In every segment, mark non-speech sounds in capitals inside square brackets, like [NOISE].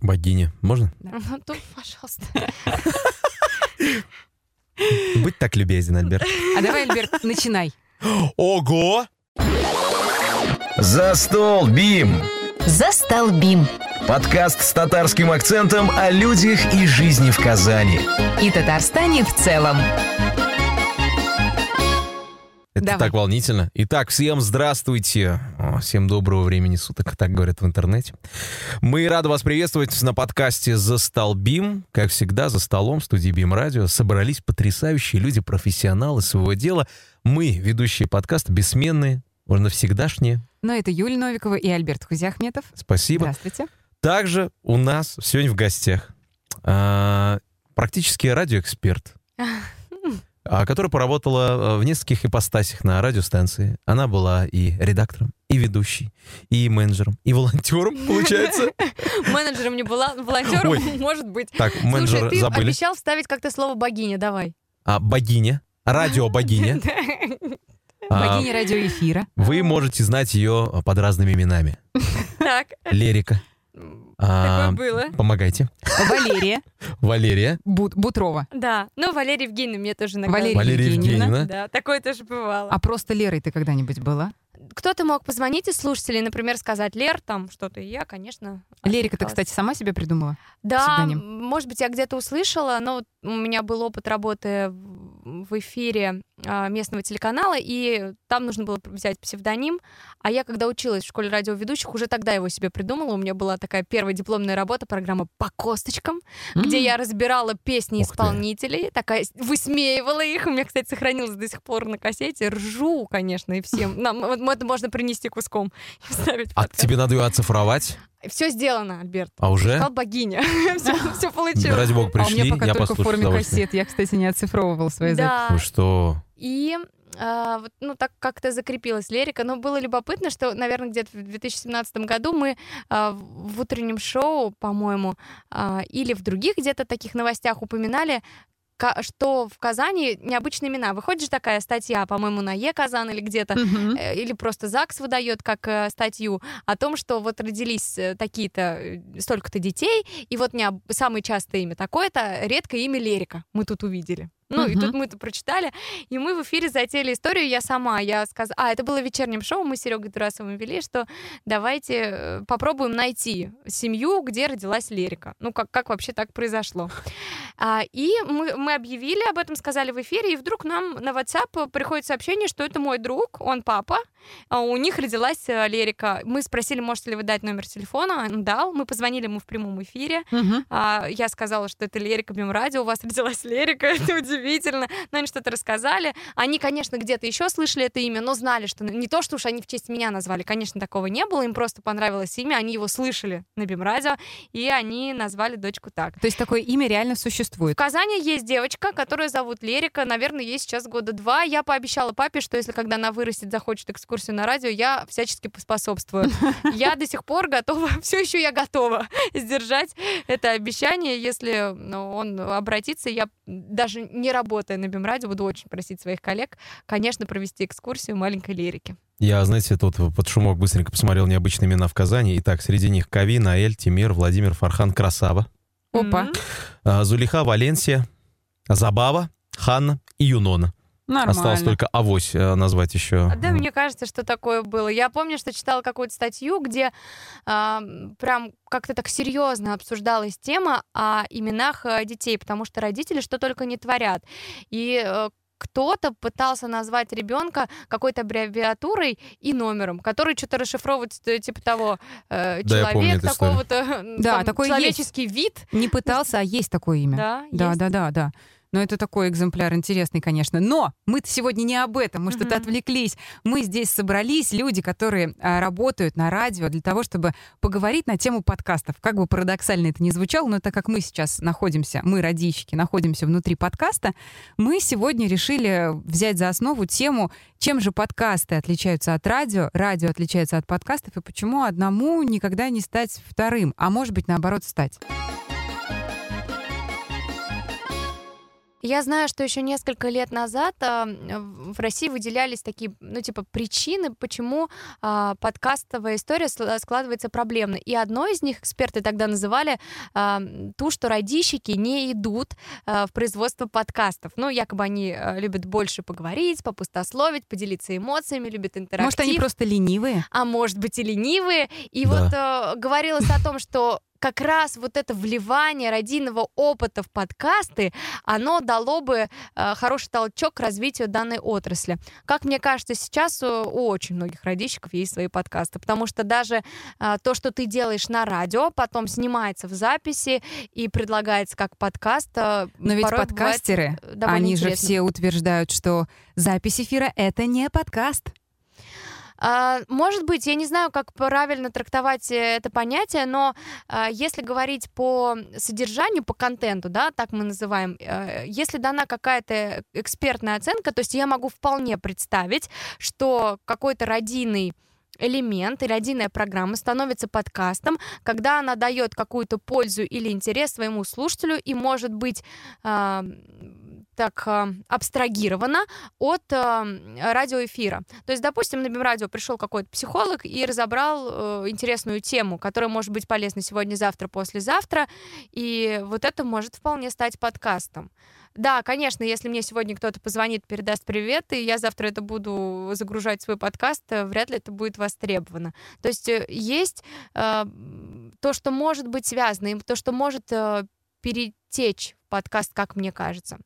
Богиня. Можно? Ну, то, пожалуйста. Будь так любезен, Альберт. А давай, Альберт, начинай. Ого! За стол, Бим! Застолбим. Подкаст с татарским акцентом о людях и жизни в Казани. И Татарстане в целом. Это Давай. так волнительно. Итак, всем здравствуйте. О, Всем доброго времени суток, так говорят в интернете. Мы рады вас приветствовать на подкасте «За столбим». Как всегда, за столом в студии «Бим Радио» собрались потрясающие люди, профессионалы своего дела. Мы, ведущие подкаста, бессменные, уже навсегдашние. Ну, это Юлия Новикова и Альберт Хузяхметов. Спасибо. Здравствуйте. Также у нас сегодня в гостях а, практически радиоэксперт, [LAUGHS] которая поработала а, в нескольких ипостасях на радиостанции. Она была и редактором, и ведущей, и менеджером, и волонтером, [LAUGHS] получается. Менеджером не была, волонтером, может быть. Так, менеджера Слушай, ты забыли. обещал вставить как-то слово богиня, давай. А богиня, радио-богиня. [LAUGHS] А, Богиня радиоэфира. Вы можете знать ее под разными именами. Так, Лерика. А, такое было. Помогайте. Валерия [LAUGHS] Валерия. Бут- Бутрова. Да. Ну, Валерия Евгеньевна мне тоже иногда. Валерия Валерия Евгеньевна. Евгеньевна. Да, такое тоже бывало. А просто Лерой ты когда-нибудь была? Кто-то мог позвонить из слушателей, например, сказать Лер, там что-то, и я, конечно. Лерика ты, откликалась. кстати, сама себе придумала? Да, псевдоним? может быть, я где-то услышала, но у меня был опыт работы в в эфире а, местного телеканала, и там нужно было взять псевдоним. А я, когда училась в школе радиоведущих, уже тогда его себе придумала. У меня была такая первая дипломная работа, программа «По косточкам», где М. я разбирала песни Ух ты. исполнителей, такая высмеивала их. У меня, кстати, сохранилось до сих пор на кассете. Ржу, конечно, и всем. Нам вот это можно принести куском [LAUGHS] и вставить А тебе надо ее оцифровать? Все сделано, Альберт. А уже? Сказал богиня. [LAUGHS] все, все получилось. Ради бога, А у пришли, меня пока я только в форме кассет. Я, кстати, не оцифровывала свои записи. Да. Вы что? И а, вот, ну, так как-то закрепилась лирика. Но было любопытно, что, наверное, где-то в 2017 году мы а, в утреннем шоу, по-моему, а, или в других где-то таких новостях упоминали, что в Казани необычные имена. Выходит же такая статья, по-моему, на Е Казан или где-то, э, или просто ЗАГС выдает как э, статью о том, что вот родились э, такие-то, столько-то детей, и вот не самое частое имя такое-то, редкое имя Лерика мы тут увидели. Ну, и Мгм. тут мы это прочитали, и мы в эфире затеяли историю, я сама, я сказала, а, это было в вечернем шоу, мы с Серегой Турасовым вели, что давайте э, попробуем найти семью, где родилась Лерика. Ну, как, как вообще так произошло. А, и мы, мы объявили об этом, сказали в эфире, и вдруг нам на WhatsApp приходит сообщение, что это мой друг, он папа, а у них родилась э, Лерика. Мы спросили, можете ли вы дать номер телефона, он дал, мы позвонили ему в прямом эфире, Мгм. а, я сказала, что это Лерика Бимрадио, у вас родилась Лерика, [LAUGHS] это удивительно. Но они что-то рассказали. Они, конечно, где-то еще слышали это имя, но знали, что не то, что уж они в честь меня назвали, конечно, такого не было, им просто понравилось имя, они его слышали на Бимрадио, и они назвали дочку так. То есть такое имя реально В существует. Казани есть девочка, которую зовут Лерика, наверное, ей сейчас года два. Я пообещала папе, что если когда она вырастет, захочет экскурсию на радио, я всячески поспособствую. Я до сих пор готова, [LAUGHS] все еще я готова [LAUGHS] сдержать это обещание. Если ну, он обратится, я даже не работая на Бимрадио, буду очень просить своих коллег, конечно, провести экскурсию маленькой Лерики. Я, знаете, тут под шумок быстренько посмотрел необычные имена в Казани. Итак, среди них Кави, Наэль, Тимир, Владимир, Фархан, Красава, Опа. А, Зулиха, Валенсия, Забава, Ханна и Юнона. Нормально. Осталось только Авось э, назвать еще. А, Да, мне кажется, что такое было. Я помню, что читала какую-то статью, где а, прям как-то так серьезно обсуждалась тема о именах э, детей, потому что родители что только не творят. И э, кто-то пытался назвать ребенка какой-то аббревиатурой и номером, который что-то расшифровывает э, типа того э, Да, человек такого-то Да, там, такое есть. человеческий вид. Не пытался, а есть такое имя. Да, Да, есть. да, да, да. Но это такой экземпляр интересный, конечно. Но мы-то сегодня не об этом, мы что-то Мгм. отвлеклись. Мы здесь собрались, люди, которые а, работают на радио, для того, чтобы поговорить на тему подкастов. Как бы парадоксально это ни звучало, но так как мы сейчас находимся, мы, радищики, находимся внутри подкаста, мы сегодня решили взять за основу тему, чем же подкасты отличаются от радио, радио отличается от подкастов, и почему одному никогда не стать вторым, а может быть, наоборот, стать. Я знаю, что еще несколько лет назад а, в России выделялись такие, ну, типа, причины, почему а, подкастовая история складывается проблемно. И одной из них эксперты тогда называли а, ту, что радищики не идут в производство подкастов. Ну, якобы они любят больше поговорить, попустословить, поделиться эмоциями, любят интерактив. Может, они просто ленивые? а может быть и ленивые. И Да. вот э, говорилось о том, что как раз вот это вливание родийного опыта в подкасты, оно дало бы э, хороший толчок к развитию данной отрасли. Как мне кажется, сейчас э, у очень многих родильщиков есть свои подкасты, потому что даже э, то, что ты делаешь на радио, потом снимается в записи и предлагается как подкаст. э, Но ведь подкастеры, э, они же интересно. все утверждают, что запись эфира — это не подкаст. А, Может быть, я не знаю, как правильно трактовать э, это понятие, но а, если говорить по содержанию, по контенту, да, так мы называем, э, если дана какая-то экспертная оценка, то есть я могу вполне представить, что какой-то родийный элемент и радийная программа становится подкастом, когда она дает какую-то пользу или интерес своему слушателю и может быть а, так а, абстрагирована от а, радиоэфира. То есть, допустим, на Бимрадио пришел какой-то психолог и разобрал э, интересную тему, которая может быть полезна сегодня, завтра, послезавтра, и вот это может вполне стать подкастом. Да, конечно, если мне сегодня кто-то позвонит, передаст привет, и я завтра это буду загружать в свой подкаст, э, вряд ли это будет востребовано. То есть э, есть э, то, что может быть связано, и то, что может э, перетечь в подкаст, как мне кажется.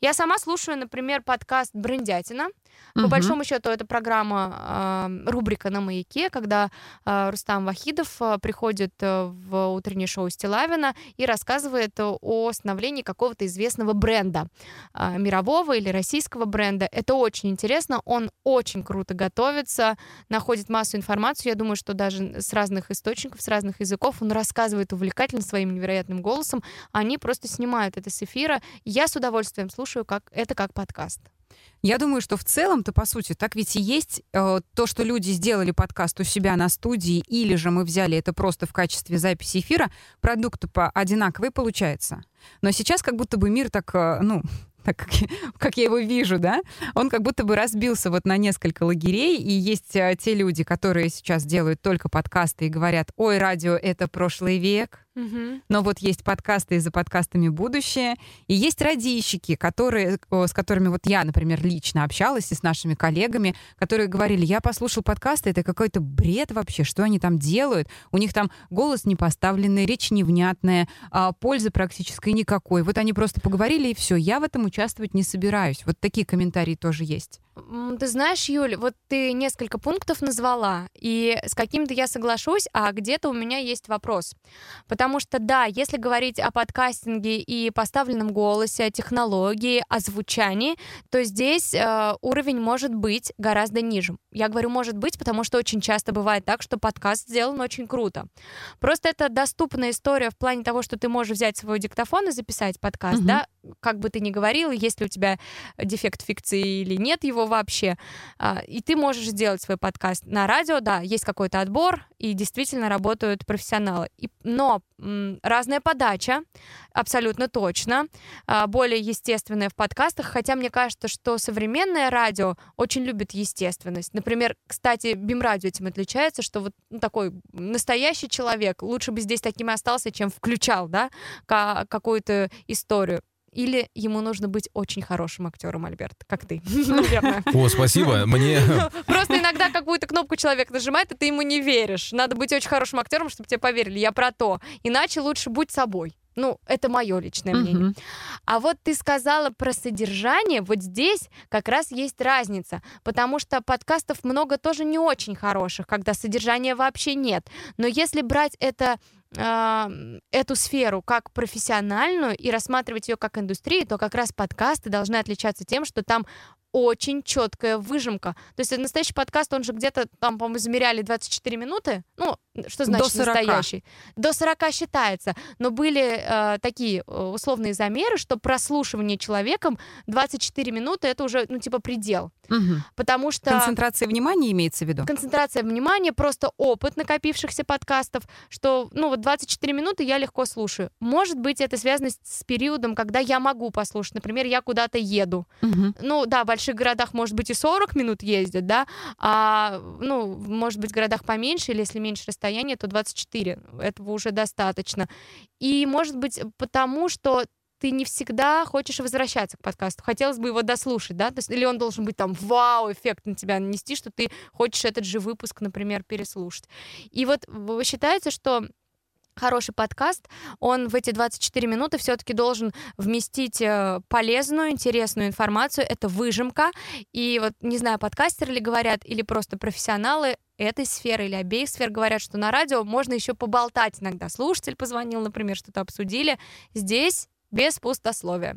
Я сама слушаю, например, подкаст «Брендятина». По Мгм. большому счету, это программа, э, рубрика на маяке, когда э, Рустам Вахидов э, приходит э, в утреннее шоу Стилавина и рассказывает о становлении какого-то известного бренда, э, мирового или российского бренда. Это очень интересно, он очень круто готовится, находит массу информации. Я думаю, что даже с разных источников, с разных языков он рассказывает увлекательно своим невероятным голосом. Они просто снимают это с эфира. Я с удовольствием слушаю как, это как подкаст. Я думаю, что в целом-то, по сути, так ведь и есть э, то, что люди сделали подкаст у себя на студии, или же мы взяли это просто в качестве записи эфира, продукт по одинаковый получается. Но сейчас как будто бы мир так, э, ну, [LAUGHS] так как, как я его вижу, да, он как будто бы разбился вот на несколько лагерей, и есть э, те люди, которые сейчас делают только подкасты и говорят, ой, радио — это прошлый век, но вот есть подкасты и за подкастами будущее. И есть радийщики, которые, с которыми вот я, например, лично общалась и с нашими коллегами, которые говорили, я послушал подкасты, это какой-то бред вообще, что они там делают. У них там голос не поставленный, речь невнятная, а, пользы практически никакой. Вот они просто поговорили, и все. Я в этом участвовать не собираюсь. Вот такие комментарии тоже есть. Ты знаешь, Юль, вот ты несколько пунктов назвала, и с каким-то я соглашусь, а где-то у меня есть вопрос. Потому что, да, если говорить о подкастинге и поставленном голосе, о технологии, о звучании, то здесь э, уровень может быть гораздо ниже. Я говорю «может быть», потому что очень часто бывает так, что подкаст сделан очень круто. Просто это доступная история в плане того, что ты можешь взять свой диктофон и записать подкаст, Мгм. да, как бы ты ни говорил, есть ли у тебя дефект фикции или нет его вообще. А, И ты можешь сделать свой подкаст на радио, да, есть какой-то отбор, и действительно работают профессионалы. И- Но разная подача, абсолютно точно, а, более естественная в подкастах, хотя мне кажется, что современное радио очень любит естественность. Например, кстати, Бимрадио этим отличается, что вот ну, такой настоящий человек лучше бы здесь таким и остался, чем включал, да, ка- какую-то историю. Или ему нужно быть очень хорошим актером, Альберт, как ты, [LAUGHS] [LAUGHS] наверное. О, спасибо. [LAUGHS] Мне... Просто иногда какую-то кнопку человек нажимает, и ты ему не веришь. Надо быть очень хорошим актером, чтобы тебе поверили. Я про то. Иначе лучше будь собой. Ну, это мое личное мнение. А вот ты сказала про содержание, вот здесь как раз есть разница, потому что подкастов много тоже не очень хороших, когда содержания вообще нет. Но если брать это эту сферу как профессиональную и рассматривать ее как индустрию, то как раз подкасты должны отличаться тем, что там очень четкая выжимка. То есть настоящий подкаст, он же где-то там, по-моему, замеряли 24 минуты. Ну, что значит До 40. настоящий? До 40 считается. Но были э, такие э, условные замеры, что прослушивание человеком 24 минуты это уже, ну, типа, предел. Мгм. Потому что Концентрация внимания имеется в виду? концентрация внимания, просто опыт накопившихся подкастов, что, ну, вот 24 минуты я легко слушаю. Может быть, это связано с- периодом, когда я могу послушать. Например, я куда-то еду. Мгм. Ну, да, в больших городах, может быть, и 40 минут ездят, да, а, ну, может быть, в городах поменьше, или если меньше расстояние, то 24. Этого уже достаточно. И, может быть, потому что ты не всегда хочешь возвращаться к подкасту. Хотелось бы его дослушать, да? То есть, или он должен быть там вау-эффект на тебя нанести, что ты хочешь этот же выпуск, например, переслушать. И вот считается, что хороший подкаст, он в эти 24 минуты все-таки должен вместить э, полезную, интересную информацию. Это выжимка. И вот, не знаю, подкастеры ли говорят, или просто профессионалы этой сферы или обеих сфер говорят, что на радио можно еще поболтать иногда. Слушатель позвонил, например, что-то обсудили. Здесь без пустословия.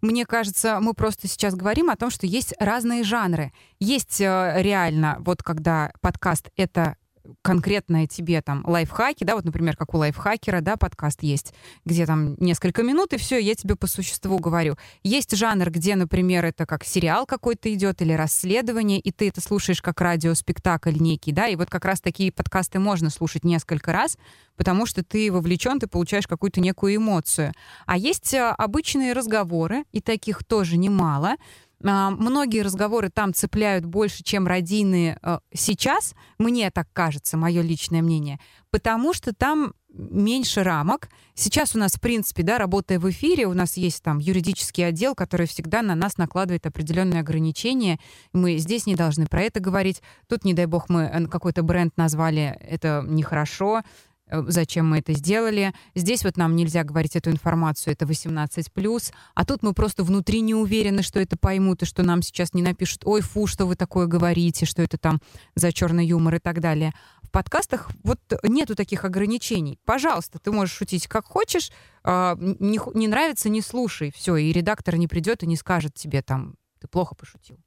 Мне кажется, мы просто сейчас говорим о том, что есть разные жанры. Есть э, реально, вот когда подкаст — это конкретное тебе там лайфхаки, да, вот, например, как у лайфхакера, да, подкаст есть, где там несколько минут, и все, я тебе по существу говорю. Есть жанр, где, например, это как сериал какой-то идет или расследование, и ты это слушаешь как радиоспектакль некий, да, и вот как раз такие подкасты можно слушать несколько раз, потому что ты вовлечен, ты получаешь какую-то некую эмоцию. А есть э, обычные разговоры, и таких тоже немало. А, Многие разговоры там цепляют больше, чем радийные э, сейчас, мне так кажется, мое личное мнение, потому что там меньше рамок. Сейчас у нас, в принципе, да, работая в эфире, у нас есть там юридический отдел, который всегда на нас накладывает определенные ограничения. Мы здесь не должны про это говорить. Тут, не дай бог, мы э, какой-то бренд назвали, это нехорошо зачем мы это сделали. Здесь вот нам нельзя говорить эту информацию, это 18+, а тут мы просто внутри не уверены, что это поймут, и что нам сейчас не напишут, ой, фу, что вы такое говорите, что это там за черный юмор и так далее. В подкастах вот нету таких ограничений. Пожалуйста, ты можешь шутить как хочешь, а, не нравится, не слушай, все, и редактор не придет и не скажет тебе там, ты плохо пошутил.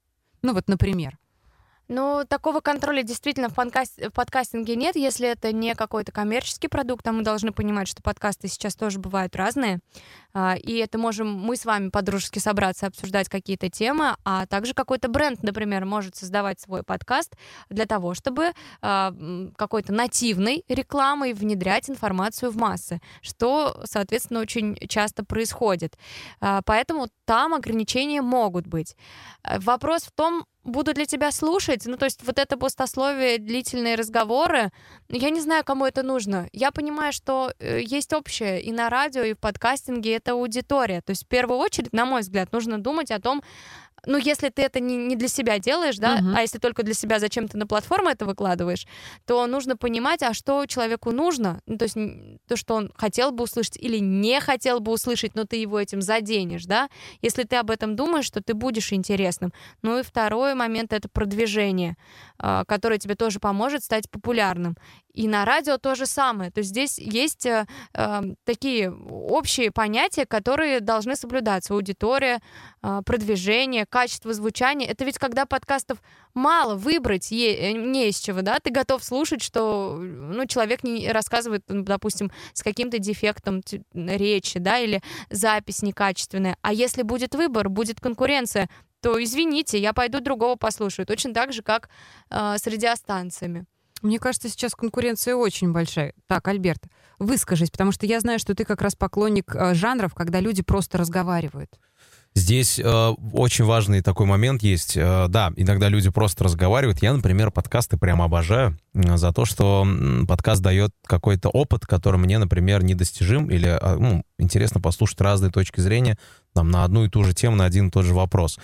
Ну вот, например. Ну, такого контроля действительно в, подкаст- в подкастинге нет, если это не какой-то коммерческий продукт, а мы должны понимать, что подкасты сейчас тоже бывают разные, А, и это можем мы с вами по-дружески собраться, обсуждать какие-то темы, а также какой-то бренд, например, может создавать свой подкаст для того, чтобы а, какой-то нативной рекламой внедрять информацию в массы, что, соответственно, очень часто происходит. А, Поэтому там ограничения могут быть. Вопрос в том, будут ли тебя слушать, ну, то есть вот это пустословие, длительные разговоры, я не знаю, кому это нужно. Я понимаю, что э, есть общее и на радио, и в подкастинге это аудитория. То есть в первую очередь, на мой взгляд, нужно думать о том, ну, если ты это не, не для себя делаешь, да, Мгм. а если только для себя, зачем ты на платформу это выкладываешь, то нужно понимать, а что человеку нужно, ну, то есть то, что он хотел бы услышать или не хотел бы услышать, но ты его этим заденешь, да, если ты об этом думаешь, то ты будешь интересным. Ну и второй момент — это продвижение, а, которое тебе тоже поможет стать популярным. И на радио то же самое. То есть здесь есть э, э, такие общие понятия, которые должны соблюдаться. Аудитория, э, продвижение, качество звучания. Это ведь когда подкастов мало, выбрать е- э, не из чего, да? Ты готов слушать, что ну, человек не рассказывает, ну, допустим, с каким-то дефектом речи, да, или запись некачественная. А если будет выбор, будет конкуренция, то извините, я пойду другого послушаю. Точно так же, как э, с радиостанциями. Мне кажется, сейчас конкуренция очень большая. Так, Альберт, выскажись, потому что я знаю, что ты как раз поклонник э, жанров, когда люди просто разговаривают. Здесь э, очень важный такой момент есть. Э, да, иногда люди просто разговаривают. Я, например, подкасты прям обожаю э, за то, что подкаст дает какой-то опыт, который мне, например, недостижим или э, ну, интересно послушать разные точки зрения там, на одну и ту же тему, на один и тот же вопрос.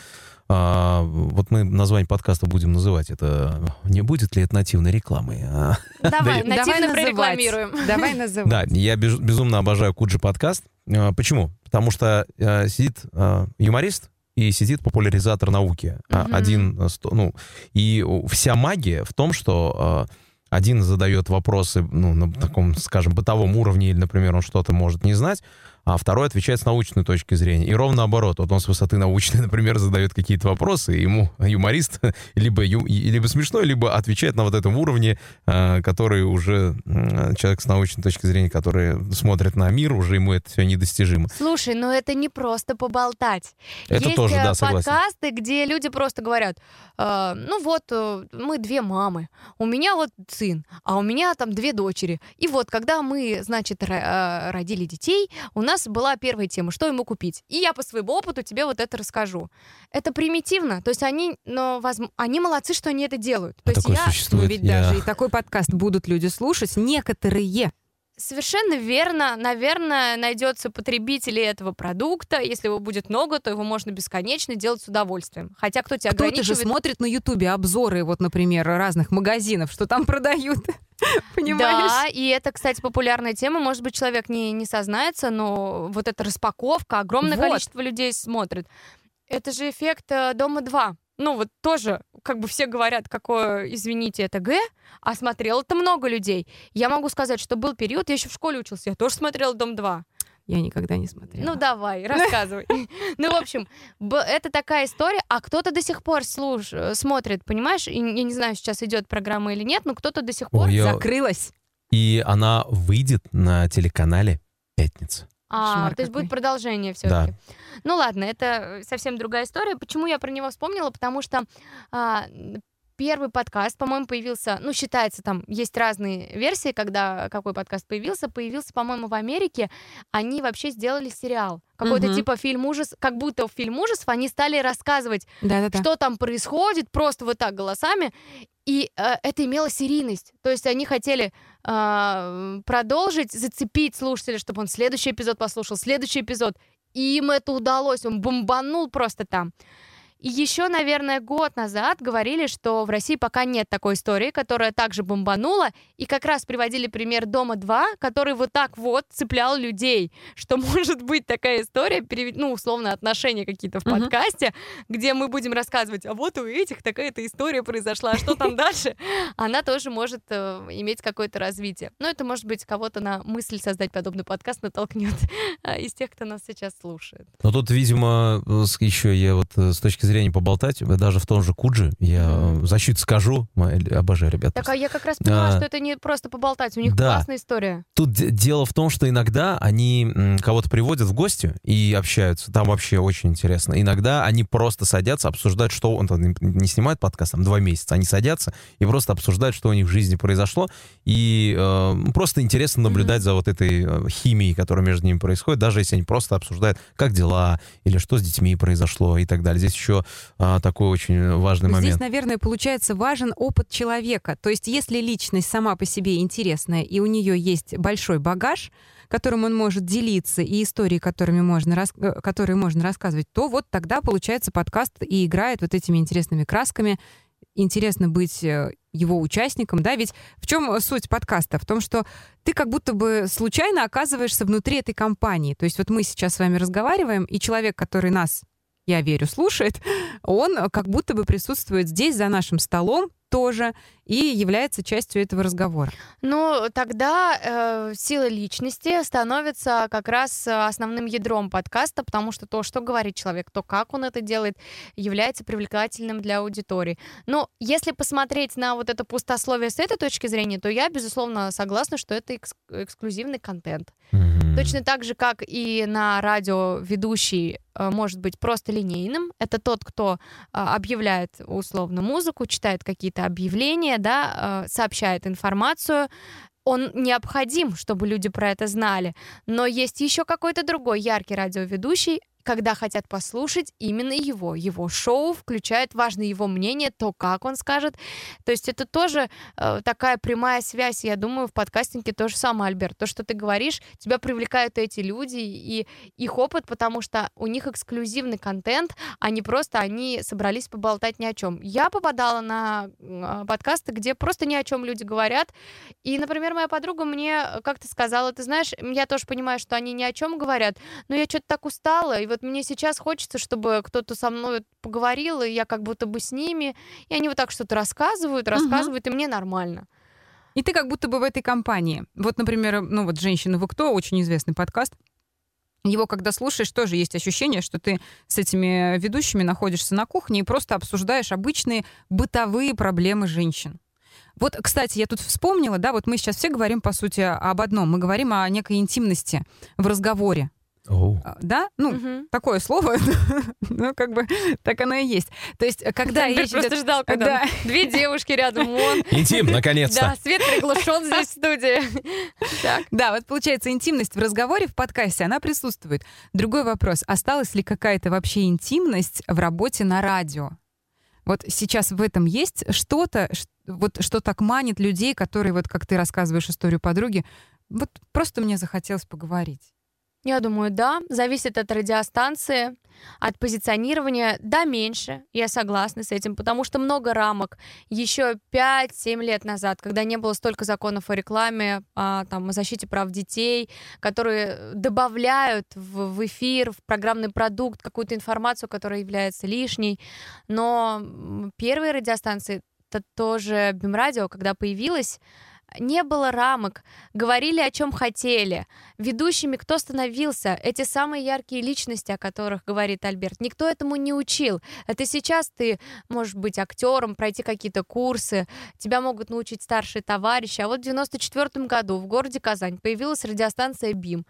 А, вот мы название подкаста будем называть. Это не будет ли это нативной рекламой? А, Давай, Да, нативно называть. прорекламируем. Давай называй. Да, я без- безумно обожаю Куджи подкаст. Э, Почему? Потому что э, сидит э, юморист и сидит популяризатор науки. А, Мгм. Один, э, ну, и вся магия в том, что один задает вопросы ну, на таком, скажем, бытовом уровне, или, например, он что-то может не знать, а второй отвечает с научной точки зрения. И ровно наоборот. Вот он с высоты научной, [LAUGHS] например, задает какие-то вопросы, и ему [LAUGHS] юморист [LAUGHS] либо, ю, либо смешной, либо отвечает на вот этом уровне, э, который уже человек с научной точки зрения, который смотрит на мир, уже ему это все недостижимо. Слушай, но это не просто поболтать. Это Есть тоже, э, да, согласен. подкасты, где люди просто говорят, э, ну вот, э, мы две мамы, у меня вот сын, а у меня там две дочери. И вот, когда мы, значит, э, родили детей, у нас была первая тема, что ему купить. И я по своему опыту тебе вот это расскажу. Это примитивно, то есть они, но, возм- они молодцы, что они это делают. То А есть такое я Ну, существует. ведь Я- даже и такой подкаст будут люди слушать. Некоторые. Совершенно верно. Наверное, найдется потребители этого продукта. Если его будет много, то его можно бесконечно делать с удовольствием. Хотя кто тебя Кто-то же ограничивает... смотрит на Ютубе обзоры, вот, например, разных магазинов, что там [LAUGHS] продают. Понимаешь? Да, и это, кстати, популярная тема. Может быть, человек не, не сознается, но вот эта распаковка, огромное Вот. количество людей смотрит. Это же эффект э, «Дома-2». Ну вот тоже, как бы все говорят, какое, извините, это Г, а смотрел это много людей. Я могу сказать, что был период, я еще в школе учился, я тоже смотрела «Дом-2». Я никогда не смотрела. Ну давай, [LAUGHS] рассказывай. Ну, в общем, это такая история, а кто-то до сих пор слуш- э, смотрит, понимаешь? И я не знаю, сейчас идет программа или нет, но кто-то до сих пор... Закрылась. И она выйдет на телеканале «Пятница». А, то есть будет продолжение все-таки. Ну ладно, это совсем другая история. Почему я про него вспомнила? Потому что а, первый подкаст, по-моему, появился, ну, считается, там есть разные версии, когда какой подкаст появился. Появился, по-моему, в Америке. Они вообще сделали сериал. Какой-то Мгм. типа фильм ужас, как будто фильм ужасов, они стали рассказывать, Да-да-да. что там происходит, просто вот так голосами. И э, это имело серийность. То есть они хотели э, продолжить, зацепить слушателя, чтобы он следующий эпизод послушал, следующий эпизод. И им это удалось, он бомбанул просто там. И еще, наверное, год назад говорили, что в России пока нет такой истории, которая также бомбанула, и как раз приводили пример «Дома-2», который вот так вот цеплял людей, что [LAUGHS] может быть такая история, ну, условно, отношения какие-то в Мгм. подкасте, где мы будем рассказывать, а вот у этих такая-то история произошла, а что там [LAUGHS] дальше? Она тоже может э, иметь какое-то развитие. Но это, может быть, кого-то на мысль создать подобный подкаст натолкнет [LAUGHS] а, из тех, кто нас сейчас слушает. Но тут, видимо, еще я вот э, с точки зрения поболтать, э, даже в том же Куджи, я защиту скажу, обожаю ребят. Так, просто. а я как раз поняла, А, что это не просто поболтать, у них да. классная история. Тут дело в том, что иногда они кого-то приводят в гости и общаются. Там вообще очень интересно. Иногда они просто садятся, обсуждают, что он там не снимает подкаст, там два месяца. Они садятся и просто обсуждают, что у них в жизни произошло. И э, просто интересно наблюдать за вот этой э, химией, которая между ними происходит, даже если они просто обсуждают, как дела, или что с детьми произошло и так далее. Здесь еще а, такой очень важный Здесь, момент. наверное, получается важен опыт человека. То есть, если личность сама по себе интересная, и у нее есть большой багаж, которым он может делиться, и истории, которыми можно, рас- э, которые можно рассказывать, то вот тогда, получается, подкаст и играет вот этими интересными красками. Интересно быть э, его участником, да, ведь в чем суть подкаста? В том, что ты как будто бы случайно оказываешься внутри этой компании. То есть вот мы сейчас с вами разговариваем, и человек, который нас я верю, слушает, он как будто бы присутствует здесь, за нашим столом тоже, и является частью этого разговора. Ну, тогда э, сила личности становится как раз э, основным ядром подкаста, потому что то, что говорит человек, то, как он это делает, является привлекательным для аудитории. Но если посмотреть на вот это пустословие с этой точки зрения, то я, безусловно, согласна, что это экс- эксклюзивный контент. Точно так же, как и на радио ведущий э, может быть просто линейным. Это тот, кто а, объявляет условно музыку, читает какие-то объявления, да, э, сообщает информацию. Он необходим, чтобы люди про это знали. Но есть еще какой-то другой яркий радиоведущий, когда хотят послушать именно его. Его шоу включает важное его мнение, то, как он скажет. То есть это тоже э, такая прямая связь. Я думаю, в подкастинге то же самое, Альберт. То, что ты говоришь, тебя привлекают эти люди и их опыт, потому что у них эксклюзивный контент, а не просто они собрались поболтать ни о чем. Я попадала на э, подкасты, где просто ни о чем люди говорят. И, например, моя подруга мне как-то сказала, ты знаешь, я тоже понимаю, что они ни о чем говорят, но я что-то так устала, и вот мне сейчас хочется, чтобы кто-то со мной поговорил, и я как будто бы с ними, и они вот так что-то рассказывают, рассказывают, и мне нормально. И ты как будто бы в этой компании. Вот, например, ну вот «Женщина, вы кто?» Очень известный подкаст. его, когда слушаешь, тоже есть ощущение, что ты с этими ведущими находишься на кухне и просто обсуждаешь обычные бытовые проблемы женщин. Вот, кстати, я тут вспомнила, да, вот мы сейчас все говорим, по сути, об одном. Мы говорим о некой интимности в разговоре. А, Да? Ну, Мгм. такое слово, [LAUGHS] ну, как бы, так оно и есть. То есть, когда Альберт речь просто идет... ждал, когда Да. две девушки рядом, он. Интим, наконец-то. Да, свет приглушен здесь в студии. [LAUGHS] Так. Да, вот получается, интимность в разговоре, в подкасте, она присутствует. Другой вопрос, осталась ли какая-то вообще интимность в работе на радио? Вот сейчас в этом есть что-то, вот что так манит людей, которые, вот как ты рассказываешь историю подруги, вот просто мне захотелось поговорить. Я думаю, да. Зависит от радиостанции, от позиционирования. Да, меньше. Я согласна с этим, потому что много рамок. Еще 5-7 лет назад, когда не было столько законов о рекламе, а, там, о защите прав детей, которые добавляют в, в эфир, в программный продукт какую-то информацию, которая является лишней. Но первые радиостанции, это тоже Бимрадио, когда появилась, не было рамок, говорили о чем хотели. Ведущими кто становился? Эти самые яркие личности, о которых говорит Альберт. Никто этому не учил. Это сейчас ты можешь быть актером, пройти какие-то курсы, тебя могут научить старшие товарищи. А вот в 94 году в городе Казань появилась радиостанция БИМ.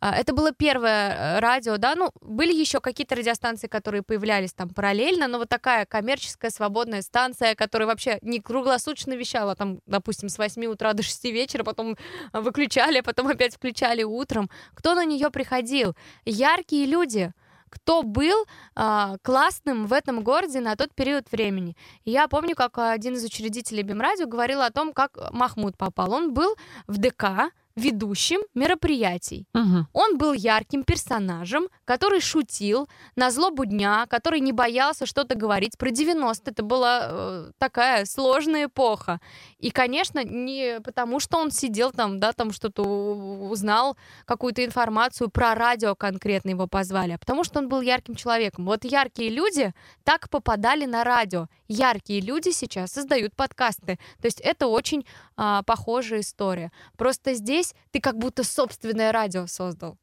А, Это было первое э, радио, да, ну, были еще какие-то радиостанции, которые появлялись там параллельно, но вот такая коммерческая свободная станция, которая вообще не круглосуточно вещала, там, допустим, с 8 утра до 6 вечера, потом а, выключали, потом опять включали утром. Кто на нее приходил? Яркие люди, кто был а, классным в этом городе на тот период времени. Я помню, как один из учредителей Бимрадио говорил о том, как Махмуд попал. Он был в ДК ведущим мероприятий. Он был ярким персонажем, который шутил на злобу дня, который не боялся что-то говорить. Про 90 это была э, такая сложная эпоха. И, конечно, не потому, что он сидел там, да, там что-то узнал, какую-то информацию про радио конкретно его позвали, а потому что он был ярким человеком. Вот яркие люди так попадали на радио. Яркие люди сейчас создают подкасты. То есть это очень а, похожая история. Просто здесь ты как будто собственное радио создал.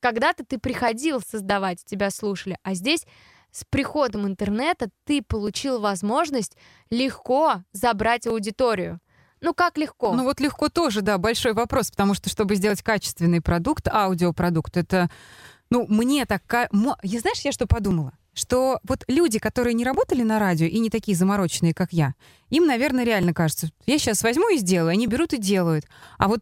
Когда-то ты приходил создавать, тебя слушали, а здесь с приходом интернета ты получил возможность легко забрать аудиторию. Ну как легко? Ну вот легко тоже, да, большой вопрос, потому что чтобы сделать качественный продукт, аудиопродукт, это, ну, мне так... Я знаешь, я что подумала? Что вот люди, которые не работали на радио и не такие замороченные, как я, им, наверное, реально кажется, я сейчас возьму и сделаю, они берут и делают. А вот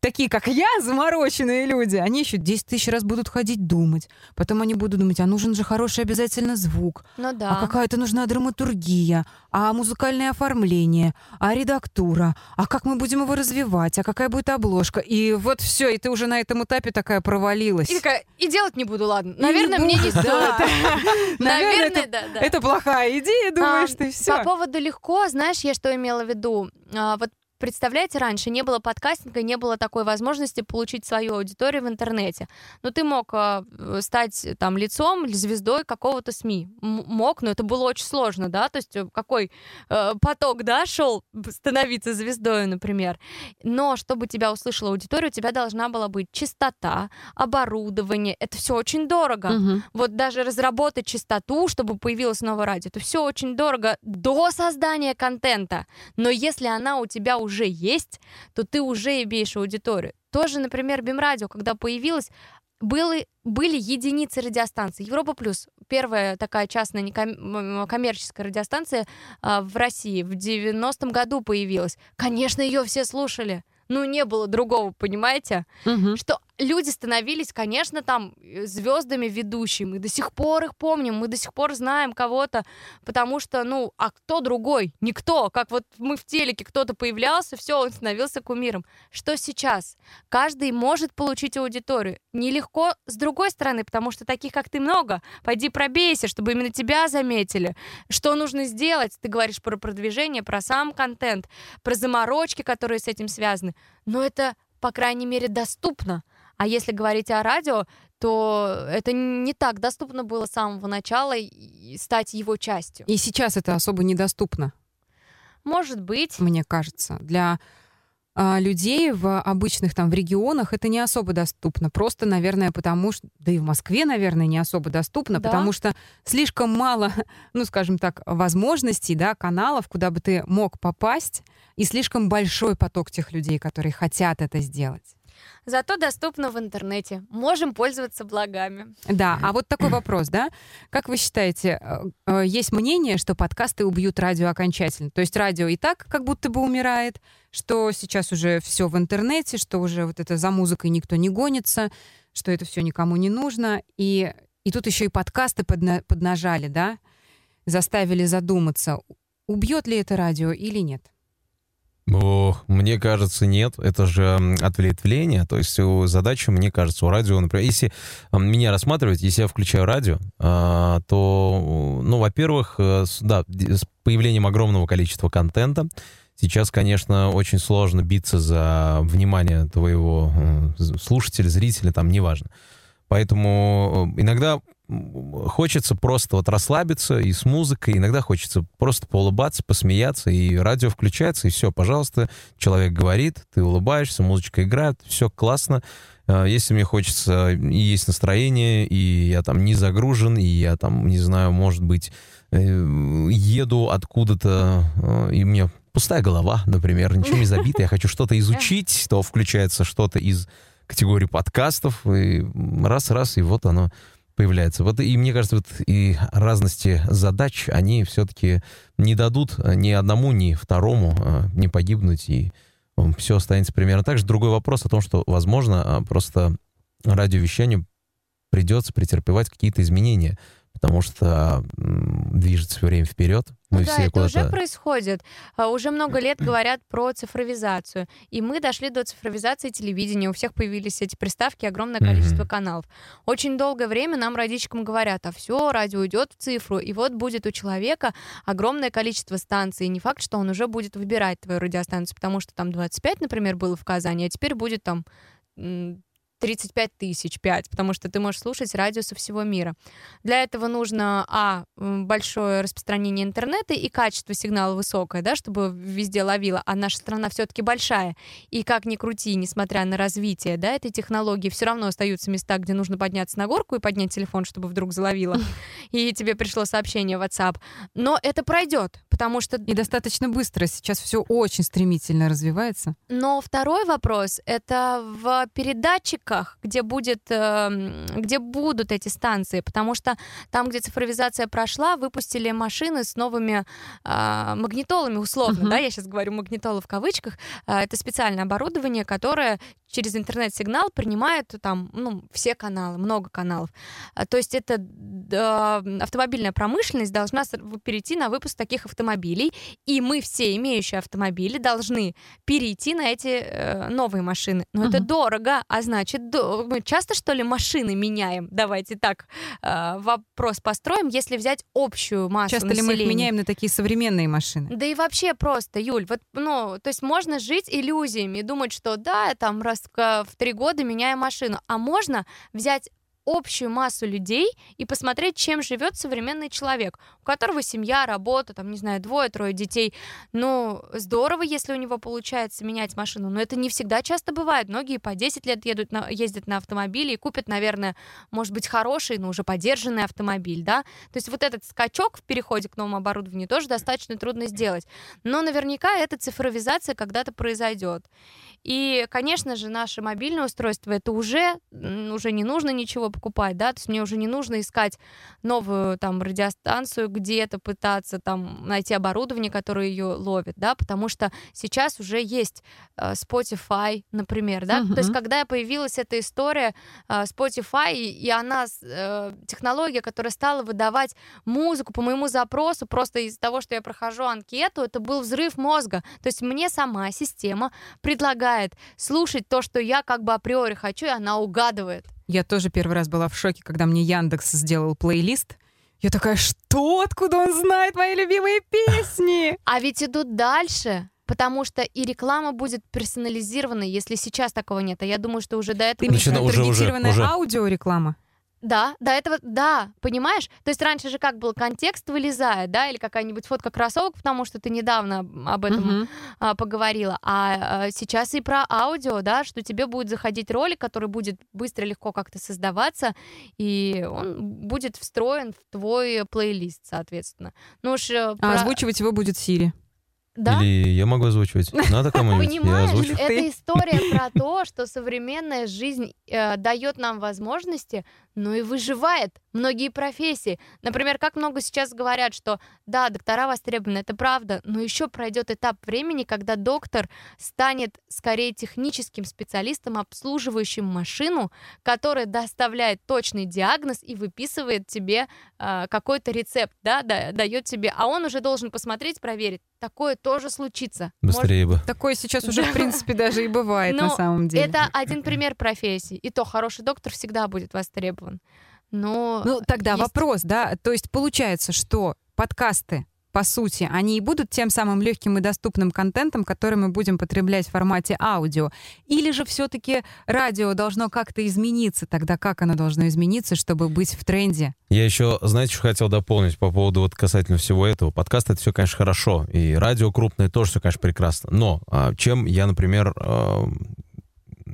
такие, как я, замороченные люди, они еще 10 тысяч раз будут ходить думать. Потом они будут думать, а нужен же хороший обязательно звук, ну да. а какая-то нужна драматургия, а музыкальное оформление, а редактура, а как мы будем его развивать, а какая будет обложка. И вот все, и ты уже на этом этапе такая провалилась. И такая, и делать не буду, ладно. Наверное, мне не стоит. [LAUGHS] Наверное, да. это плохая идея, думаешь А, ты, все. По поводу легко, знаешь, я что имела в виду? А, вот Представляете, раньше не было подкастинга, не было такой возможности получить свою аудиторию в интернете. Но ты мог э, стать там лицом или звездой какого-то СМИ. М- мог, но это было очень сложно, да, то есть э, какой э, поток, да, шел становиться звездой, например. Но чтобы тебя услышала аудитория, у тебя должна была быть частота, оборудование. Это все очень дорого. Мгм. Вот даже разработать частоту, чтобы появилось новое радио, это все очень дорого до создания контента. Но если она у тебя уже есть, то ты уже имеешь аудиторию. Тоже, например, Бимрадио, когда появилось, были, были единицы радиостанций. Европа Плюс, первая такая частная коммерческая радиостанция а, в России в 90-м году появилась. Конечно, ее все слушали. Ну, не было другого, понимаете? Мгм. что люди становились, конечно, там э, звездами ведущими. Мы до сих пор их помним, мы до сих пор знаем кого-то, потому что, ну, а кто другой? Никто. Как вот мы в телеке, кто-то появлялся, все, он становился кумиром. Что сейчас? Каждый может получить аудиторию. Нелегко с другой стороны, потому что таких, как ты, много. Пойди пробейся, чтобы именно тебя заметили. Что нужно сделать? Ты говоришь про продвижение, про сам контент, про заморочки, которые с этим связаны. Но это, по крайней мере, доступно. А если говорить о радио, то это не так доступно было с самого начала и стать его частью. И сейчас это особо недоступно, Может быть. мне кажется, для а, людей в обычных там в регионах это не особо доступно. Просто, наверное, потому что, да и в Москве, наверное, не особо доступно, Да. потому что слишком мало, [LAUGHS] ну, скажем так, возможностей, да, каналов, куда бы ты мог попасть, и слишком большой поток тех людей, которые хотят это сделать. Зато доступно в интернете. Можем пользоваться благами. Да, а вот такой вопрос, да? Как вы считаете, э, э, есть мнение, что подкасты убьют радио окончательно? То есть радио и так как будто бы умирает, что сейчас уже все в интернете, что уже вот это за музыкой никто не гонится, что это все никому не нужно. И, и тут еще и подкасты подна- поднажали, да? Заставили задуматься, убьет ли это радио или нет? Ох, мне кажется, нет. Это же ответвление. То есть задача, мне кажется, у радио, например, если меня рассматривать, если я включаю радио, а, то, ну, во-первых, э, да, с появлением огромного количества контента, сейчас, конечно, очень сложно биться за внимание твоего слушателя, зрителя, там, неважно. Поэтому э, иногда хочется просто вот расслабиться и с музыкой, иногда хочется просто поулыбаться, посмеяться, и радио включается, и все, пожалуйста, человек говорит, ты улыбаешься, музычка играет, все классно. Э, Если мне хочется, и есть настроение, и я там не загружен, и я там, не знаю, может быть, э, еду откуда-то, э, и мне пустая голова, например, ничего не забито, я хочу что-то изучить, то включается что-то из категории подкастов, и раз-раз, и вот оно появляется. Вот и мне кажется, вот и разности задач, они все-таки не дадут ни одному, ни второму э, не погибнуть, и все останется примерно так же. Другой вопрос о том, что, возможно, а, просто радиовещанию придется претерпевать какие-то изменения, потому что движется все время вперед. Мы Ну да, все это уже происходит. А, Уже много лет говорят про цифровизацию. И мы дошли до цифровизации телевидения. У всех появились эти приставки, огромное количество каналов. Очень долгое время нам, родичкам, говорят, а все, радио идет в цифру, и вот будет у человека огромное количество станций. И не факт, что он уже будет выбирать твою радиостанцию, потому что там 25, например, было в Казани, а теперь будет там 35 тысяч, 5, потому что ты можешь слушать радио со всего мира. Для этого нужно, а, большое распространение интернета и качество сигнала высокое, да, чтобы везде ловило, а наша страна все-таки большая. И как ни крути, несмотря на развитие, да, этой технологии, все равно остаются места, где нужно подняться на горку и поднять телефон, чтобы вдруг заловило, [LAUGHS] и тебе пришло сообщение в WhatsApp. Но это пройдет, потому что И достаточно быстро. Сейчас все очень стремительно развивается. Но второй вопрос это в передатчиках, где будет, эм, где будут эти станции, потому что там, где цифровизация прошла, выпустили машины с новыми а, магнитолами, условно, Мгм. да, я сейчас говорю магнитолы в кавычках. А, это специальное оборудование, которое через интернет-сигнал принимает там, ну, все каналы, много каналов. А, То есть это да, автомобильная промышленность должна перейти на выпуск таких автомобилей, и мы все имеющие автомобили должны перейти на эти э, новые машины. Но это Мгм. дорого, а значит, до- мы часто что ли машины меняем? Давайте так э, вопрос построим, если взять общую массу Часто ли мы их населения. меняем на такие современные машины? Да и вообще просто, Юль, вот, ну, то есть можно жить иллюзиями думать, что да, там раз в три года меняю машину, а можно взять общую массу людей и посмотреть, чем живет современный человек, у которого семья, работа, там, не знаю, двое-трое детей. Ну, здорово, если у него получается менять машину, но это не всегда часто бывает. Многие по 10 лет едут на, ездят на автомобиле и купят, наверное, может быть, хороший, но уже подержанный автомобиль, да? То есть вот этот скачок в переходе к новому оборудованию тоже достаточно трудно сделать. Но наверняка эта цифровизация когда-то произойдет. И, конечно же, наше мобильное устройство это уже, уже не нужно ничего покупать, да, то есть мне уже не нужно искать новую там радиостанцию где-то, пытаться там найти оборудование, которое ее ловит, да, потому что сейчас уже есть э, Spotify, например, да, то есть когда появилась эта история э, Spotify, и, и она, э, технология, которая стала выдавать музыку по моему запросу, просто из-за того, что я прохожу анкету, это был взрыв мозга. То есть мне сама система предлагает слушать то, что я как бы априори хочу, и она угадывает. Я тоже первый раз была в шоке, когда мне Яндекс сделал плейлист. Я такая, что? Откуда он знает мои любимые песни? [LAUGHS] А ведь идут дальше. Потому что и реклама будет персонализированной, если сейчас такого нет. А я думаю, что уже до этого... Ты имеешь в Начина- виду уже- уже- уже. аудиореклама? Да, до этого, да, понимаешь? То есть раньше же как был контекст вылезает, да, или какая-нибудь фотка кроссовок, потому что ты недавно об этом Мгм. а, поговорила. А, а, сейчас и про аудио, да, что тебе будет заходить ролик, который будет быстро, легко как-то создаваться, и он будет встроен в твой плейлист, соответственно. Ну уж э, А про- озвучивать его будет Сири. да? Или я могу озвучивать? Надо кому-нибудь? Понимаешь, это история про то, что современная жизнь э, дает нам возможности, но и выживает многие профессии. Например, как много сейчас говорят, что да, доктора востребованы, это правда, но еще пройдет этап времени, когда доктор станет скорее техническим специалистом, обслуживающим машину, которая доставляет точный диагноз и выписывает тебе э, какой-то рецепт, да, да, дает тебе, а он уже должен посмотреть, проверить. Такое тоже случится. Может Быстрее бы. Такое сейчас уже, в принципе, даже и бывает на Ну, самом деле. Это один пример профессии. И то хороший доктор всегда будет востребован. Но Ну, тогда есть- вопрос, да, то есть получается, что подкасты, по сути, они и будут тем самым легким и доступным контентом, который мы будем потреблять в формате аудио. Или же все-таки радио должно как-то измениться, тогда как оно должно измениться, чтобы быть в тренде? Я еще, знаете, что хотел дополнить по поводу вот касательно всего этого. Подкаст — это все, конечно, хорошо. И радио крупное тоже все, конечно, прекрасно. Но а, чем я, например, а,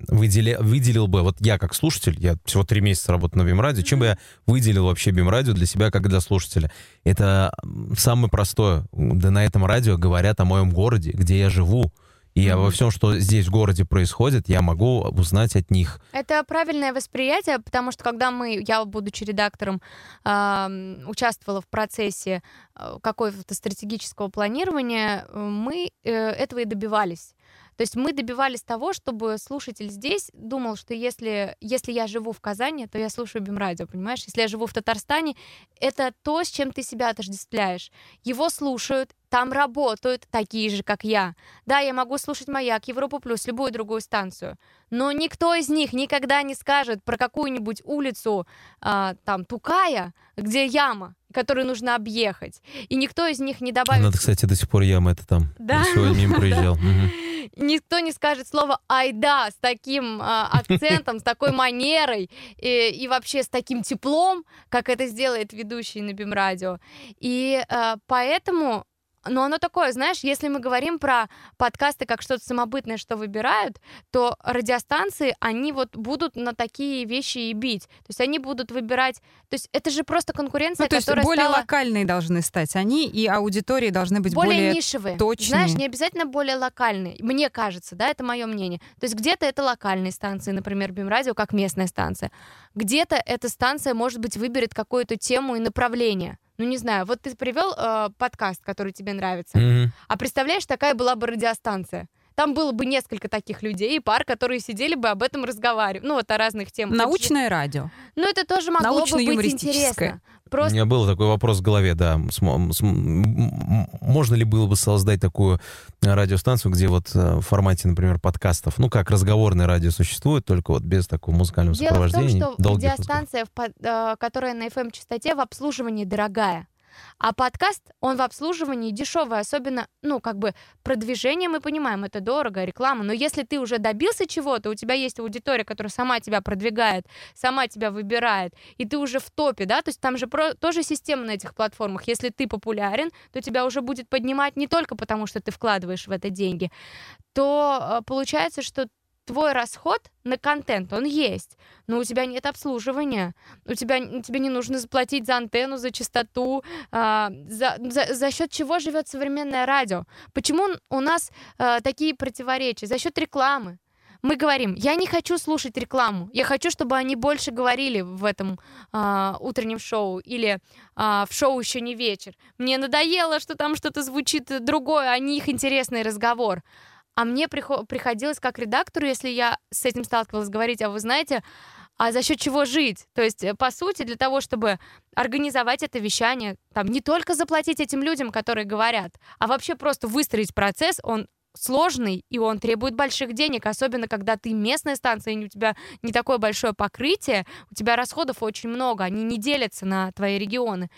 выделя- выделил бы, вот я как слушатель, я всего три месяца работаю на Бимрадио, чем бы я выделил вообще Бимрадио для себя как для слушателя? Это самое простое. Да на этом радио говорят о моем городе, где я живу. И обо всем, что здесь в городе происходит, я могу узнать от них. Это правильное восприятие, потому что когда мы, я, будучи редактором, ам, участвовала в процессе э, какого-то стратегического планирования, э, мы э, этого и добивались. То есть мы добивались того, чтобы слушатель здесь думал, что если, если я живу в Казани, то я слушаю Бимрадио, понимаешь? Если я живу в Татарстане, это то, с чем ты себя отождествляешь. Его слушают, там работают такие же, как я. Да, я могу слушать «Маяк», «Европу плюс», любую другую станцию. Но никто из них никогда не скажет про какую-нибудь улицу, а, там, Тукая, где яма, которую нужно объехать. И никто из них не добавит... Надо, кстати, до сих пор яма это там. Да? Я сегодня мимо проезжал. [LAUGHS] Никто не скажет слово «айда» с таким а, акцентом, с такой манерой и, и вообще с таким теплом, как это сделает ведущий на Бимрадио. И а, поэтому... Но оно такое, знаешь, если мы говорим про подкасты как что-то самобытное, что выбирают, то радиостанции, они вот будут на такие вещи и бить. То есть они будут выбирать... То есть это же просто конкуренция, Ну, то есть которая более стала локальные должны стать они, и аудитории должны быть более, более... нишевые. точные. Знаешь, не обязательно более локальные. Мне кажется, да, это мое мнение. То есть где-то это локальные станции, например, Бимрадио, как местная станция. Где-то эта станция, может быть, выберет какую-то тему и направление. Ну, не знаю, вот ты привел э, подкаст, который тебе нравится. Мгм. А представляешь, такая была бы радиостанция. Там было бы несколько таких людей и пар, которые сидели бы об этом разговаривали. Ну, вот о разных темах. Научное радио. Ну, это тоже могло бы быть Научно-юмористическое. интересно. У Просто меня был такой вопрос в голове, да. Можно ли было бы создать такую радиостанцию, где вот э, в формате, например, подкастов, ну, как разговорное радио существует, только вот без такого музыкального Дело в том, сопровождения, что радиостанция, э, которая на FM-частоте, в обслуживании дорогая. А подкаст, он в обслуживании дешевый, особенно, ну, как бы продвижение, мы понимаем, это дорого, реклама. Но если ты уже добился чего-то, у тебя есть аудитория, которая сама тебя продвигает, сама тебя выбирает, и ты уже в топе, да, то есть там же про- тоже система на этих платформах. Если ты популярен, то тебя уже будет поднимать не только потому, что ты вкладываешь в это деньги, то э, получается, что твой расход на контент, он есть, но у тебя нет обслуживания, у тебя, тебе не нужно заплатить за антенну, за частоту, а, за, за, за счет чего живет современное радио. Почему у нас а, такие противоречия? За счет рекламы. Мы говорим, я не хочу слушать рекламу, я хочу, чтобы они больше говорили в этом а, утреннем шоу или а, в шоу еще не вечер. Мне надоело, что там что-то звучит другое, а не их интересный разговор. А мне прихо- приходилось как редактору, если я с этим сталкивалась, говорить, а вы знаете, а за счет чего жить? То есть, э, по сути, для того, чтобы организовать это вещание, там не только заплатить этим людям, которые говорят, а вообще просто выстроить процесс, он сложный, и он требует больших денег, особенно когда ты местная станция, и у тебя не такое большое покрытие, у тебя расходов очень много, они не делятся на твои регионы.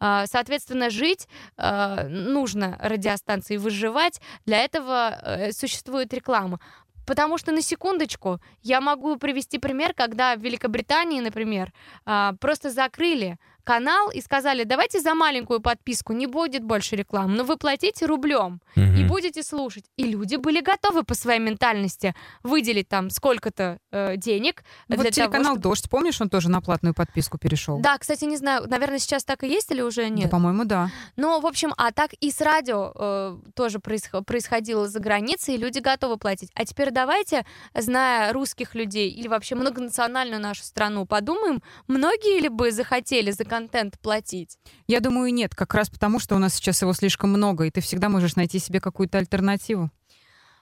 А, Соответственно, жить а, нужно радиостанции, выживать, для этого э, существует реклама. Потому что, на секундочку, я могу привести пример, когда в Великобритании, например, а, просто закрыли канал и сказали, давайте за маленькую подписку не будет больше рекламы, но вы платите рублем и Мгм. будете слушать. И люди были готовы по своей ментальности выделить там сколько-то э, денег Вот для того, телеканал чтобы- «Дождь», помнишь, он тоже на платную подписку перешел? Да, кстати, не знаю, наверное, сейчас так и есть или уже Да, нет? по-моему, да. Ну, в общем, а так и с радио э, тоже происхо- происходило за границей, и люди готовы платить. А теперь давайте, зная русских людей или вообще многонациональную нашу страну, подумаем, многие ли бы захотели за контент платить? Я думаю, нет, как раз потому, что у нас сейчас его слишком много, и ты всегда можешь найти себе какую-то альтернативу.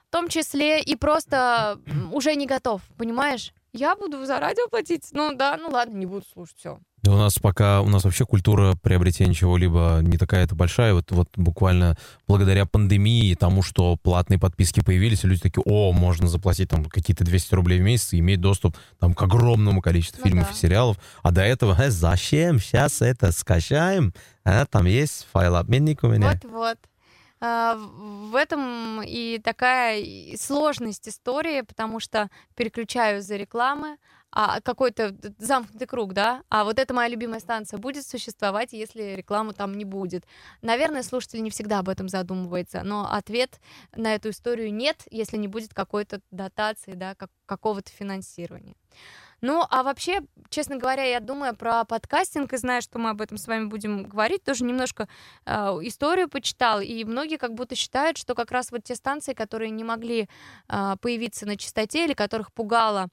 В том числе и просто уже не готов, понимаешь? Я буду за радио платить? Ну да, ну ладно, не буду слушать, все. Да у нас пока, у нас вообще культура приобретения чего-либо не такая-то большая. Вот, вот буквально благодаря пандемии и тому, что платные подписки появились, люди такие, о, можно заплатить там какие-то 200 рублей в месяц и иметь доступ там к огромному количеству Ну фильмов да. и сериалов. А до этого, э, зачем? Сейчас это скачаем. А, там есть файлообменник у меня. Вот-вот. А, в этом и такая сложность истории, потому что переключаю за рекламы, а какой-то замкнутый круг, да, а вот эта моя любимая станция будет существовать, если рекламы там не будет. Наверное, слушатель не всегда об этом задумывается, но ответ на эту историю нет, если не будет какой-то дотации, да, как, какого-то финансирования. Ну, а вообще, честно говоря, я думаю про подкастинг и знаю, что мы об этом с вами будем говорить, тоже немножко э, историю почитал, и многие как будто считают, что как раз вот те станции, которые не могли э, появиться на частоте или которых пугало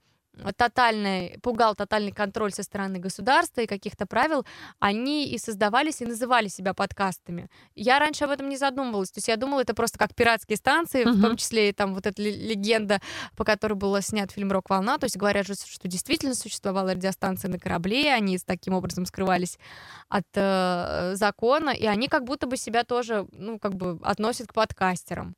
тотальный, пугал тотальный контроль со стороны государства и каких-то правил, они и создавались, и называли себя подкастами. Я раньше об этом не задумывалась. То есть я думала, это просто как пиратские станции, в Мгм. том числе и там вот эта ле- легенда, по которой был снят фильм «Рок-волна». То есть говорят же, что действительно существовала радиостанция на корабле, они с таким образом скрывались от э, закона, и они как будто бы себя тоже, ну, как бы относят к подкастерам.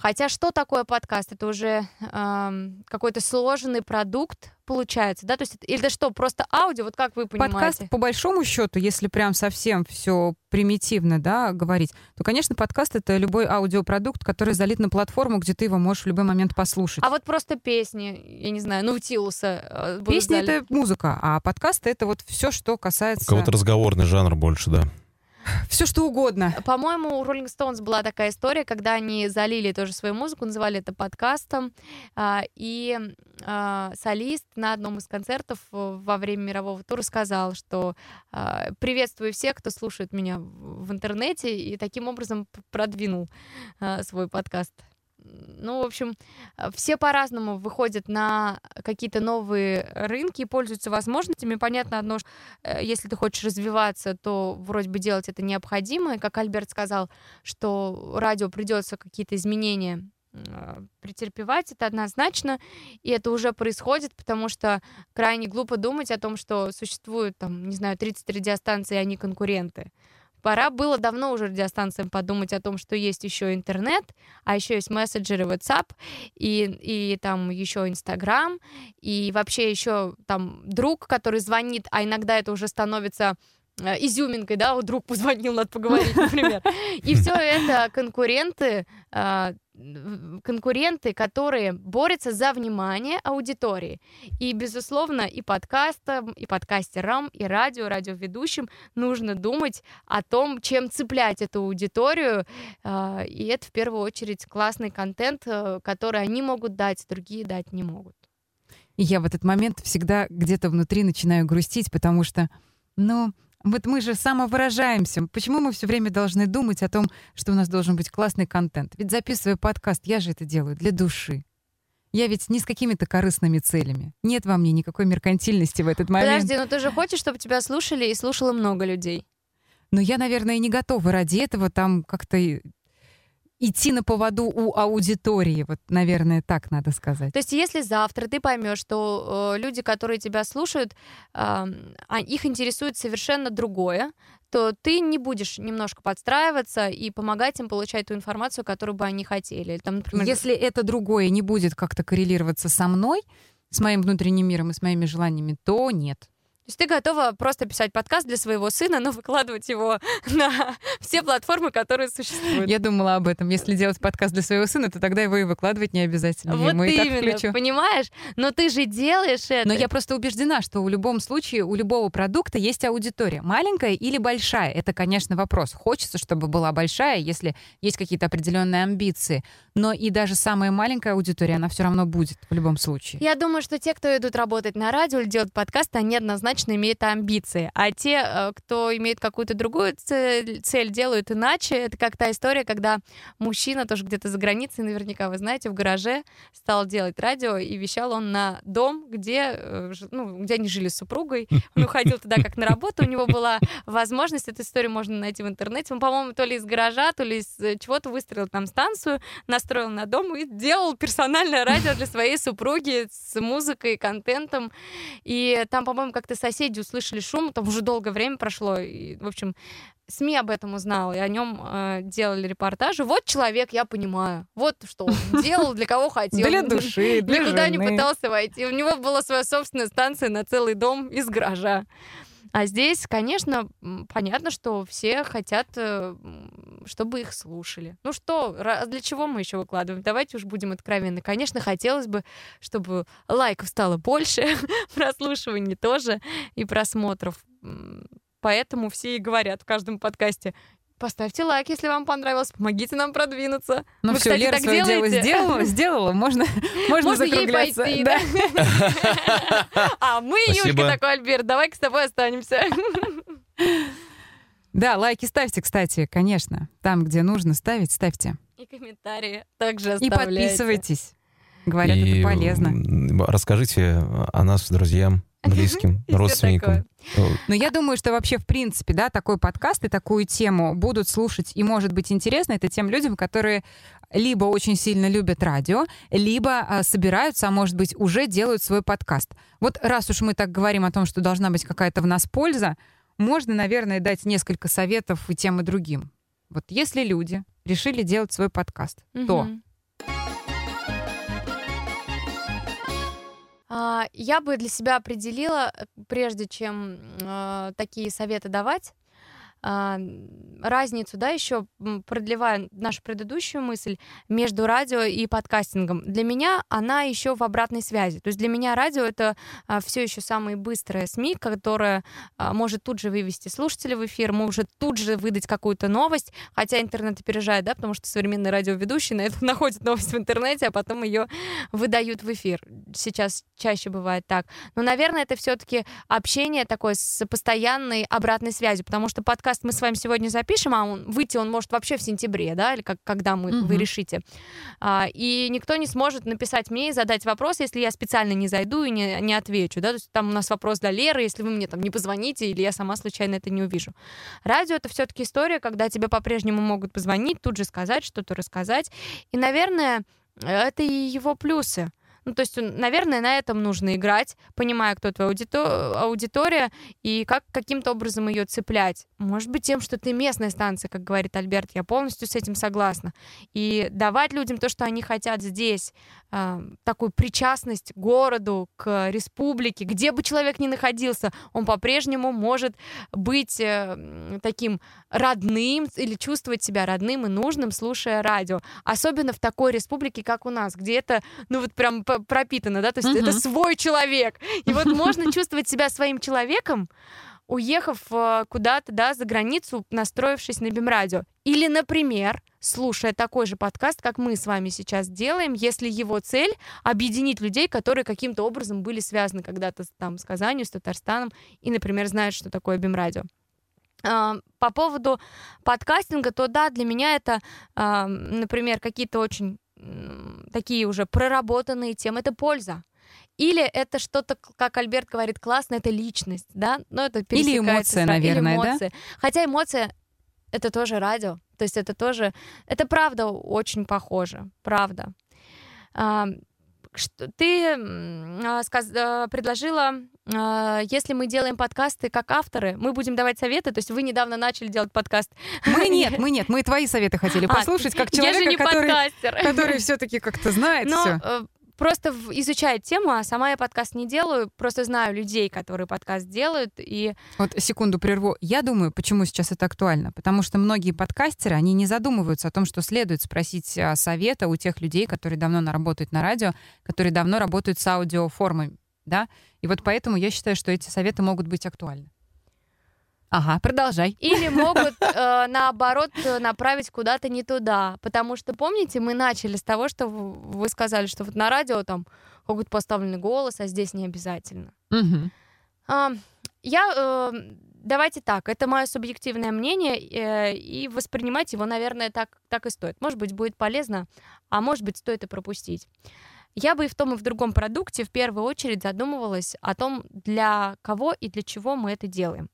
Хотя что такое подкаст? Это уже эм, какой-то сложенный продукт получается, да? То есть или это что, просто аудио? Вот как вы понимаете? Подкаст, по большому счету, если прям совсем все примитивно, да, говорить, то, конечно, подкаст — это любой аудиопродукт, который залит на платформу, где ты его можешь в любой момент послушать. А вот просто песни, я не знаю, Наутилуса. э, Песни — залиты. это музыка, а подкаст — это вот все, что касается... кого-то разговорный жанр больше, да. Все, что угодно. По-моему, у Rolling Stones была такая история, когда они залили тоже свою музыку, называли это подкастом, а, и а, солист на одном из концертов э, во время мирового тура сказал, что а, приветствую всех, кто слушает меня в интернете, и таким образом продвинул свой подкаст. Ну, в общем, все по-разному выходят на какие-то новые рынки и пользуются возможностями. Понятно одно, что э, если ты хочешь развиваться, то вроде бы делать это необходимо. И как Альберт сказал, что радио придется какие-то изменения претерпевать, это однозначно, и это уже происходит, потому что крайне глупо думать о том, что существует, там, не знаю, 30 радиостанций, и они конкуренты. Пора было давно уже радиостанциям подумать о том, что есть еще интернет, а еще есть мессенджеры WhatsApp, и, и там еще Инстаграм, и вообще еще там друг, который звонит, а иногда это уже становится э, изюминкой, да, вот друг позвонил, надо поговорить, например. И все это конкуренты, э, конкуренты, которые борются за внимание аудитории. И, безусловно, и подкастам, и подкастерам, и радио, радиоведущим нужно думать о том, чем цеплять эту аудиторию. э, И это, в первую очередь, классный контент, э, который они могут дать, другие дать не могут. И я в этот момент всегда где-то внутри начинаю грустить, потому что, ну, вот мы же самовыражаемся. Почему мы все время должны думать о том, что у нас должен быть классный контент? Ведь записывая подкаст, я же это делаю для души. Я ведь не с какими-то корыстными целями. Нет во мне никакой меркантильности в этот момент. Подожди, но ты же хочешь, чтобы тебя слушали и слушало много людей. Но я, наверное, не готова ради этого там как-то идти на поводу у аудитории. Вот, наверное, так надо сказать. То есть, если завтра ты поймешь, что э, люди, которые тебя слушают, а, их интересует совершенно другое, то ты не будешь немножко подстраиваться и помогать им получать ту информацию, которую бы они хотели. Там, например, Если это другое не будет как-то коррелироваться со мной, с моим внутренним миром и с моими желаниями, то нет. То есть ты готова просто писать подкаст для своего сына, но выкладывать его [LAUGHS] на все платформы, которые существуют. Я думала об этом. Если делать подкаст для своего сына, то тогда его и выкладывать не обязательно. Вот Ему именно, включу. понимаешь? Но ты же делаешь это. Но я просто убеждена, что в любом случае у любого продукта есть аудитория. Маленькая или большая? Это, конечно, вопрос. Хочется, чтобы была большая, если есть какие-то определенные амбиции. Но и даже самая маленькая аудитория, она все равно будет в любом случае. Я думаю, что те, кто идут работать на радио или делают подкасты, они однозначно имеют амбиции. А те, э, кто имеет какую-то другую цель, цель, делают иначе. Это как та история, когда мужчина тоже где-то за границей, наверняка вы знаете, в гараже стал делать радио, и вещал он на дом, где, э, ну, где они жили с супругой. Он уходил туда как на работу, у него была возможность, эту историю можно найти в интернете. Он, по-моему, то ли из гаража, то ли из э, чего-то выстроил там станцию, настроил на дом и делал персональное радио для своей супруги с музыкой, контентом. И там, по-моему, как-то соседи услышали шум, там уже долгое время прошло. И, в общем, СМИ об этом узнал, и о нем э, делали репортажи. Вот человек, я понимаю. Вот что он [LAUGHS] делал, для кого хотел. Для души, для Никуда не жены. пытался войти. У него была своя собственная станция на целый дом из гаража. А здесь, конечно, понятно, что все хотят, э, чтобы их слушали. Ну что, для чего мы еще выкладываем? Давайте уж будем откровенны. Конечно, хотелось бы, чтобы лайков стало больше, [LAUGHS] прослушиваний тоже и просмотров. Поэтому все и говорят в каждом подкасте. Поставьте лайк, если вам понравилось, помогите нам продвинуться. Ну Вы, все, кстати, Лера так свое дело делаете? сделала, сделала, можно, [LAUGHS] можно, Можно ей закругляться. пойти, Да. [LAUGHS] А мы. Юлька, такой, Альберт, давай-ка с тобой останемся. [LAUGHS] Да, лайки ставьте, кстати, конечно. Там, где нужно ставить, ставьте. И комментарии также И оставляйте. подписывайтесь. Говорят, И, это полезно. Расскажите о нас друзьям, близким, [LAUGHS] родственникам. Но я думаю, что вообще, в принципе, да, такой подкаст и такую тему будут слушать и может быть интересно это тем людям, которые либо очень сильно любят радио, либо а, собираются, а может быть, уже делают свой подкаст. Вот раз уж мы так говорим о том, что должна быть какая-то в нас польза, можно, наверное, дать несколько советов и тем, и другим. Вот если люди решили делать свой подкаст, то Я бы для себя определила, э, прежде чем э, такие советы давать, а, разницу, да, еще продлевая нашу предыдущую мысль между радио и подкастингом. Для меня она еще в обратной связи. То есть для меня радио это все еще самые быстрые СМИ, которая а, может тут же вывести слушателя в эфир, может тут же выдать какую-то новость, хотя интернет опережает, да, потому что современные радиоведущие на это [LAUGHS] находят новость в интернете, а потом ее выдают в эфир. Сейчас чаще бывает так. Но, наверное, это все-таки общение такое с постоянной обратной связью, потому что подкаст мы с вами сегодня запишем, а он, выйти он может вообще в сентябре, да, или как, когда мы, вы Мгм. решите. А, и никто не сможет написать мне и задать вопрос, если я специально не зайду и не, не отвечу, да, то есть там у нас вопрос для Леры, если вы мне там не позвоните, или я сама случайно это не увижу. Радио — это все-таки история, когда тебе по-прежнему могут позвонить, тут же сказать, что-то рассказать. И, наверное, это и его плюсы. Ну, то есть, наверное, на этом нужно играть, понимая, кто твоя аудито- аудитория и как каким-то образом ее цеплять. Может быть, тем, что ты местная станция, как говорит Альберт, я полностью с этим согласна. И давать людям то, что они хотят здесь, а, такую причастность к городу, к республике, где бы человек ни находился, он по-прежнему может быть э, таким родным или чувствовать себя родным и нужным, слушая радио. Особенно в такой республике, как у нас, где это, ну вот прям пропитано, да, то есть это Мгм. свой человек. И вот можно [LAUGHS] чувствовать себя своим человеком, уехав э, куда-то, да, за границу, настроившись на Бимрадио. Или, например, слушая такой же подкаст, как мы с вами сейчас делаем, если его цель — объединить людей, которые каким-то образом были связаны когда-то там с Казанью, с Татарстаном, и, например, знают, что такое Бимрадио. А, По поводу подкастинга, то да, для меня это, а, например, какие-то очень такие уже проработанные темы, это польза. Или это что-то, как Альберт говорит, классно, это личность, да? Ну, это Или эмоция, наверное, или да? эмоции. Хотя эмоция — это тоже радио, то есть это тоже, это правда очень похоже, правда. Ты а, а, предложила, а, если мы делаем подкасты как авторы, мы будем давать советы, то есть вы недавно начали делать подкаст. Мы нет, [LAUGHS] мы нет, мы твои советы хотели послушать, как Я же не человека, который, который все-таки как-то знает все. Просто изучает тему, а сама я подкаст не делаю, просто знаю людей, которые подкаст делают, и Вот секунду прерву. Я думаю, почему сейчас это актуально. Потому что многие подкастеры, они не задумываются о том, что следует спросить а, совета у тех людей, которые давно работают на радио, которые давно работают с аудиоформой, да? И вот поэтому я считаю, что эти советы могут быть актуальны. Ага, продолжай. Или могут, э, наоборот, э, направить куда-то не туда. Потому что, помните, мы начали с того, что вы сказали, что вот на радио там какой-то поставленный голос, а здесь не обязательно. Мгм. А, Я... э, Давайте так, это мое субъективное мнение, э, и воспринимать его, наверное, так, так и стоит. Может быть, будет полезно, а может быть, стоит и пропустить. Я бы и в том, и в другом продукте в первую очередь задумывалась о том, для кого и для чего мы это делаем.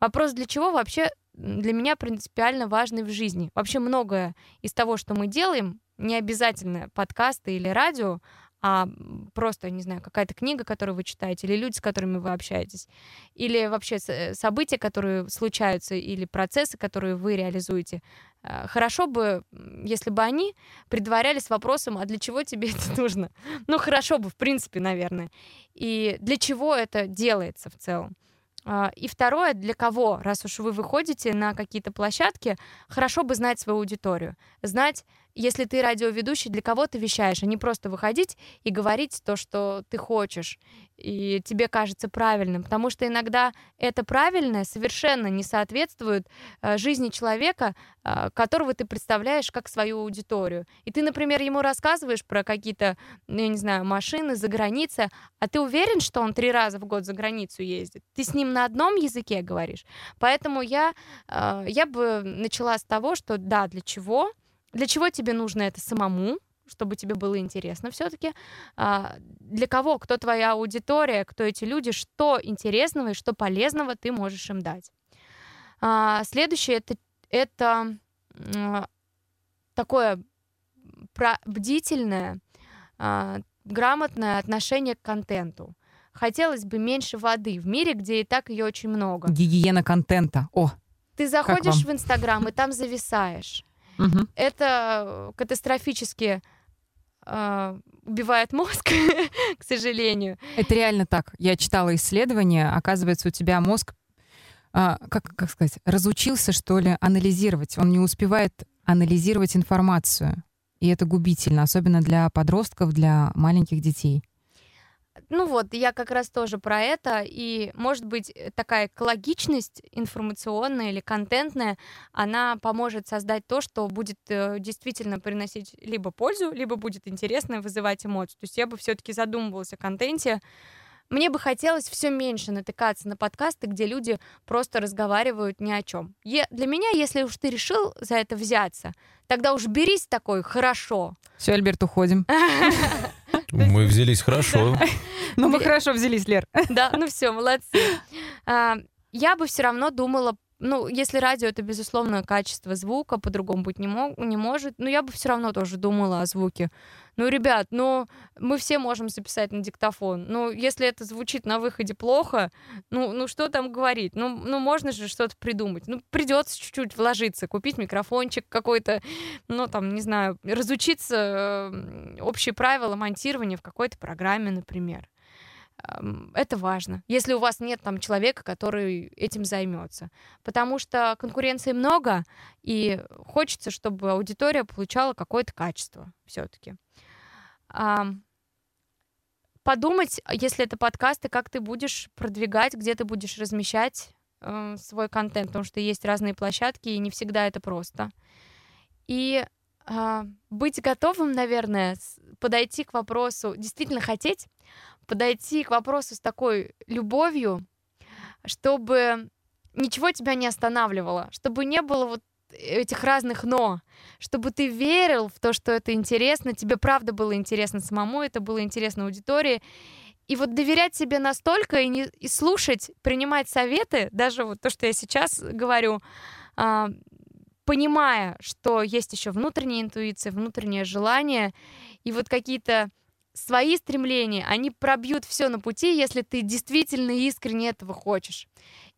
Вопрос для чего вообще для меня принципиально важный в жизни. Вообще многое из того, что мы делаем, не обязательно подкасты или радио, а просто, не знаю, какая-то книга, которую вы читаете, или люди, с которыми вы общаетесь, или вообще э, события, которые случаются, или процессы, которые вы реализуете. Э, Хорошо бы, если бы они предварялись вопросом, а для чего тебе [LAUGHS] это нужно? Ну, хорошо бы, в принципе, наверное. И для чего это делается в целом? А, И второе, для кого, раз уж вы выходите на какие-то площадки, хорошо бы знать свою аудиторию. Знать, если ты радиоведущий, для кого ты вещаешь, а не просто выходить и говорить то, что ты хочешь, и тебе кажется правильным. Потому что иногда это правильное совершенно не соответствует э, жизни человека, э, которого ты представляешь как свою аудиторию. И ты, например, ему рассказываешь про какие-то, ну, я не знаю, машины за границей, а ты уверен, что он три раза в год за границу ездит? Ты с ним на одном языке говоришь? Поэтому я, э, я бы начала с того, что да, для чего? Для чего тебе нужно это самому? чтобы тебе было интересно все-таки. Для кого, кто твоя аудитория, кто эти люди, что интересного и что полезного ты можешь им дать. А, Следующее это, это м, такое про- бдительное, а, грамотное отношение к контенту. Хотелось бы меньше воды в мире, где и так ее очень много. Гигиена контента. О, Ты заходишь в Инстаграм и там зависаешь. Мгм. Это катастрофически а, убивает мозг, [LAUGHS] к сожалению. это реально так. Я читала исследование. Оказывается, у тебя мозг, а, как, как сказать, разучился, что ли, анализировать. Он не успевает анализировать информацию. И это губительно, особенно для подростков, для маленьких детей. Ну вот, я как раз тоже про это. И, может быть, э, такая экологичность информационная или контентная, она поможет создать то, что будет э, действительно приносить либо пользу, либо будет интересно вызывать эмоции. То есть я бы все-таки задумывалась о контенте. Мне бы хотелось все меньше натыкаться на подкасты, где люди просто разговаривают ни о чем. для меня, если уж ты решил за это взяться, тогда уж берись такой хорошо. Все, Альберт, уходим. [LAUGHS] Мы взялись хорошо. [LAUGHS] Ну, мы хорошо взялись, Лер. Да, ну все, молодцы. А, Я бы все равно думала, ну, если радио это безусловно качество звука, по-другому быть не, мо- не может, но я бы все равно тоже думала о звуке. Ну, ребят, ну, мы все можем записать на диктофон. Ну, если это звучит на выходе плохо, ну, ну что там говорить? Ну, ну можно же что-то придумать. Ну, придется чуть-чуть вложиться, купить микрофончик какой-то, ну, там, не знаю, разучиться э, общие правила монтирования в какой-то программе, например. Это важно, если у вас нет там человека, который этим займется. Потому что конкуренции много, и хочется, чтобы аудитория получала какое-то качество все-таки. Подумать, а если это подкасты, как ты будешь продвигать, где ты будешь размещать э, свой контент, потому что есть разные площадки, и не всегда это просто. И а, быть готовым, наверное, подойти к вопросу, действительно хотеть подойти к вопросу с такой любовью, чтобы ничего тебя не останавливало, чтобы не было вот этих разных «но», чтобы ты верил в то, что это интересно, тебе правда было интересно самому, это было интересно аудитории, и вот доверять себе настолько и, не, и слушать, принимать советы, даже вот то, что я сейчас говорю, а, понимая, что есть еще внутренняя интуиция, внутреннее желание, и вот какие-то свои стремления, они пробьют все на пути, если ты действительно искренне этого хочешь.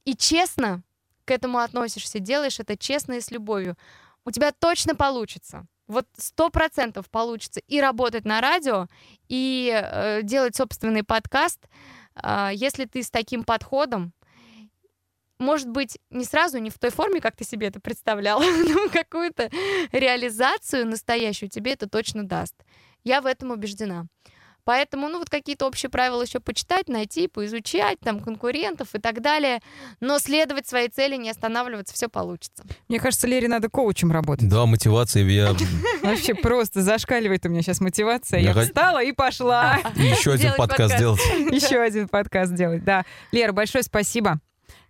И честно к этому относишься, делаешь это честно и с любовью. У тебя точно получится. Вот сто процентов получится и работать на радио, и э, делать собственный подкаст, э, если ты с таким подходом, может быть, не сразу, не в той форме, как ты себе это представлял, [LAUGHS] но какую-то реализацию настоящую тебе это точно даст. Я в этом убеждена. Поэтому, ну, вот какие-то общие правила еще почитать, найти, поизучать, там, конкурентов и так далее. Но следовать своей цели, не останавливаться, все получится. Мне кажется, Лере надо коучем работать. Да, мотивация. Я [LAUGHS] Вообще просто зашкаливает у меня сейчас мотивация. Я встала и пошла. еще один Сделать подкаст сделать. [LAUGHS] Еще один подкаст делать. Да. Лера, большое спасибо.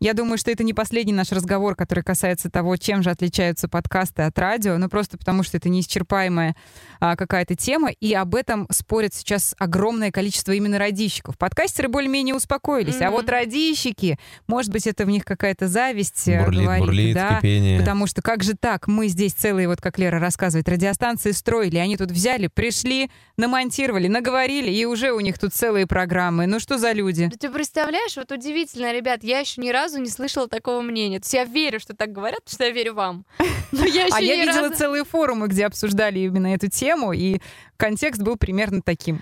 Я думаю, что это не последний наш разговор, который касается того, чем же отличаются подкасты от радио, ну просто потому что это неисчерпаемая а, какая-то тема, и об этом спорят сейчас огромное количество именно радищиков. Подкастеры более-менее успокоились, а Мгм. вот радищики, может быть, это в них какая-то зависть э, Бурлит, говорит, бурлит, да, кипение. Потому что как же так? Мы здесь целые, вот как Лера рассказывает, радиостанции строили, они тут взяли, пришли, намонтировали, наговорили, и уже у них тут целые программы. Ну что за люди? Да Ты представляешь, вот удивительно, ребят, я еще ни разу не слышала такого мнения. То есть я верю, что так говорят, потому что я верю вам. [LAUGHS] Но я еще А я видела разу- целые форумы, где обсуждали именно эту тему, и контекст был примерно таким.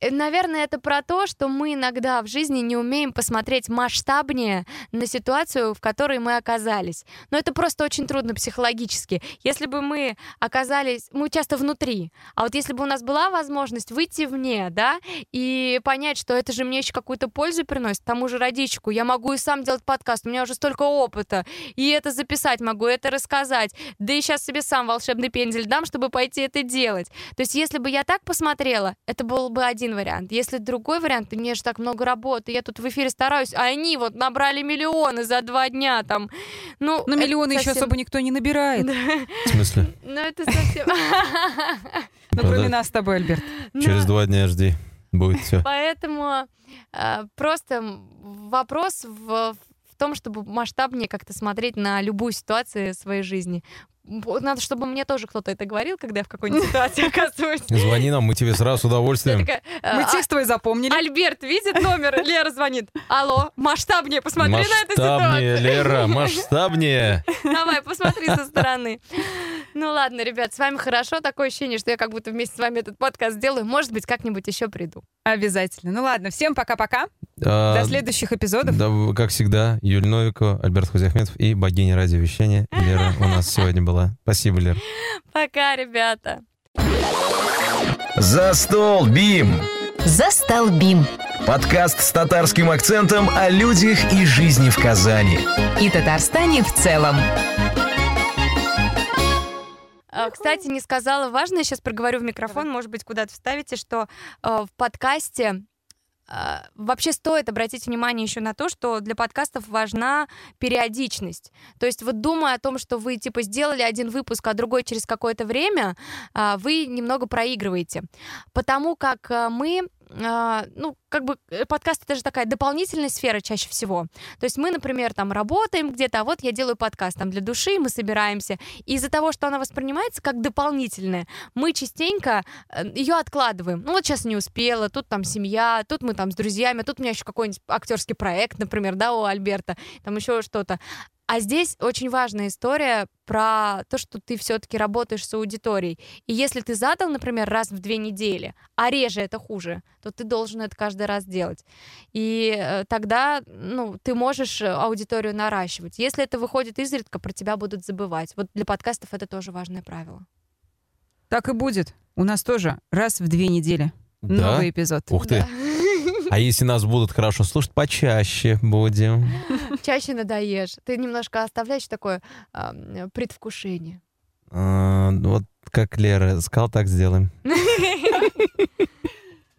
Э, Наверное, это про то, что мы иногда в жизни не умеем посмотреть масштабнее на ситуацию, в которой мы оказались. Но это просто очень трудно психологически. Если бы мы оказались, мы часто внутри, а вот если бы у нас была возможность выйти вне, да, и понять, что это же мне еще какую-то пользу приносит, тому же родичку, я могу и сам делать подкаст, у меня уже столько опыта, и это записать могу, это рассказать, да и сейчас себе сам волшебный пендель дам, чтобы пойти это делать. То есть если бы я так посмотрела, это был бы один вариант. Если другой вариант, мне же так много работы, я тут в эфире стараюсь, а они вот набрали миллионы за два дня там. Ну, Но миллионы еще совсем- особо никто не набирает. В смысле? Ну, это совсем... [LAUGHS] Ну, кроме нас с тобой, Альберт. Ну, Через два дня жди. Будет все. Поэтому э, просто вопрос в, в том, чтобы масштабнее как-то смотреть на любую ситуацию своей жизни. Надо, чтобы мне тоже кто-то это говорил, когда я в какой-нибудь ситуации [LAUGHS] оказываюсь. Звони нам, мы тебе сразу с удовольствием. такая, э, Мы «А- текст твой запомнили. Альберт видит номер, [LAUGHS] Лера звонит. Алло, масштабнее посмотри на эту Масштабнее, ситуацию. Лера, [LAUGHS] масштабнее. Давай, посмотри со стороны. Ну ладно, ребят, с вами хорошо. Такое ощущение, что я как будто вместе с вами этот подкаст делаю. Может быть, как-нибудь еще приду. Обязательно. Ну ладно, всем пока-пока. А, До следующих эпизодов. Да, как всегда, Юль Новикова, Альберт Хузяхметов и богиня радиовещания Лера у нас сегодня была. Спасибо, Лер. Пока, ребята. За стол, Бим! Застолбим. Подкаст с татарским акцентом о людях и жизни в Казани. И Татарстане в целом. А, Кстати, не сказала важное, сейчас проговорю в микрофон, может быть, куда-то вставите, что э, в подкасте вообще стоит обратить внимание еще на то, что для подкастов важна периодичность. То есть вот думая о том, что вы типа сделали один выпуск, а другой через какое-то время, а, вы немного проигрываете. Потому как э, мы а, ну, как бы э, подкаст это же такая дополнительная сфера чаще всего. То есть мы, например, там работаем где-то, а вот я делаю подкаст там для души, мы собираемся. И из-за того, что она воспринимается как дополнительная, мы частенько ее откладываем. Ну вот сейчас не успела, тут там семья, тут мы там с друзьями, тут у меня еще какой-нибудь актерский проект, например, да, у Альберта, там еще что-то. А здесь очень важная история про то, что ты все-таки работаешь с аудиторией. И если ты задал, например, раз в две недели, а реже это хуже, то ты должен это каждый раз делать. И э, тогда ну, ты можешь э, аудиторию наращивать. Если это выходит изредка, про тебя будут забывать. Вот для подкастов это тоже важное правило. Так и будет. У нас тоже раз в две недели Да? новый эпизод. Ух ты. А если нас будут хорошо слушать, почаще будем. [LAUGHS] Чаще надоешь. Ты немножко оставляешь такое м, предвкушение. А, Вот как Лера сказал, так сделаем. [LAUGHS]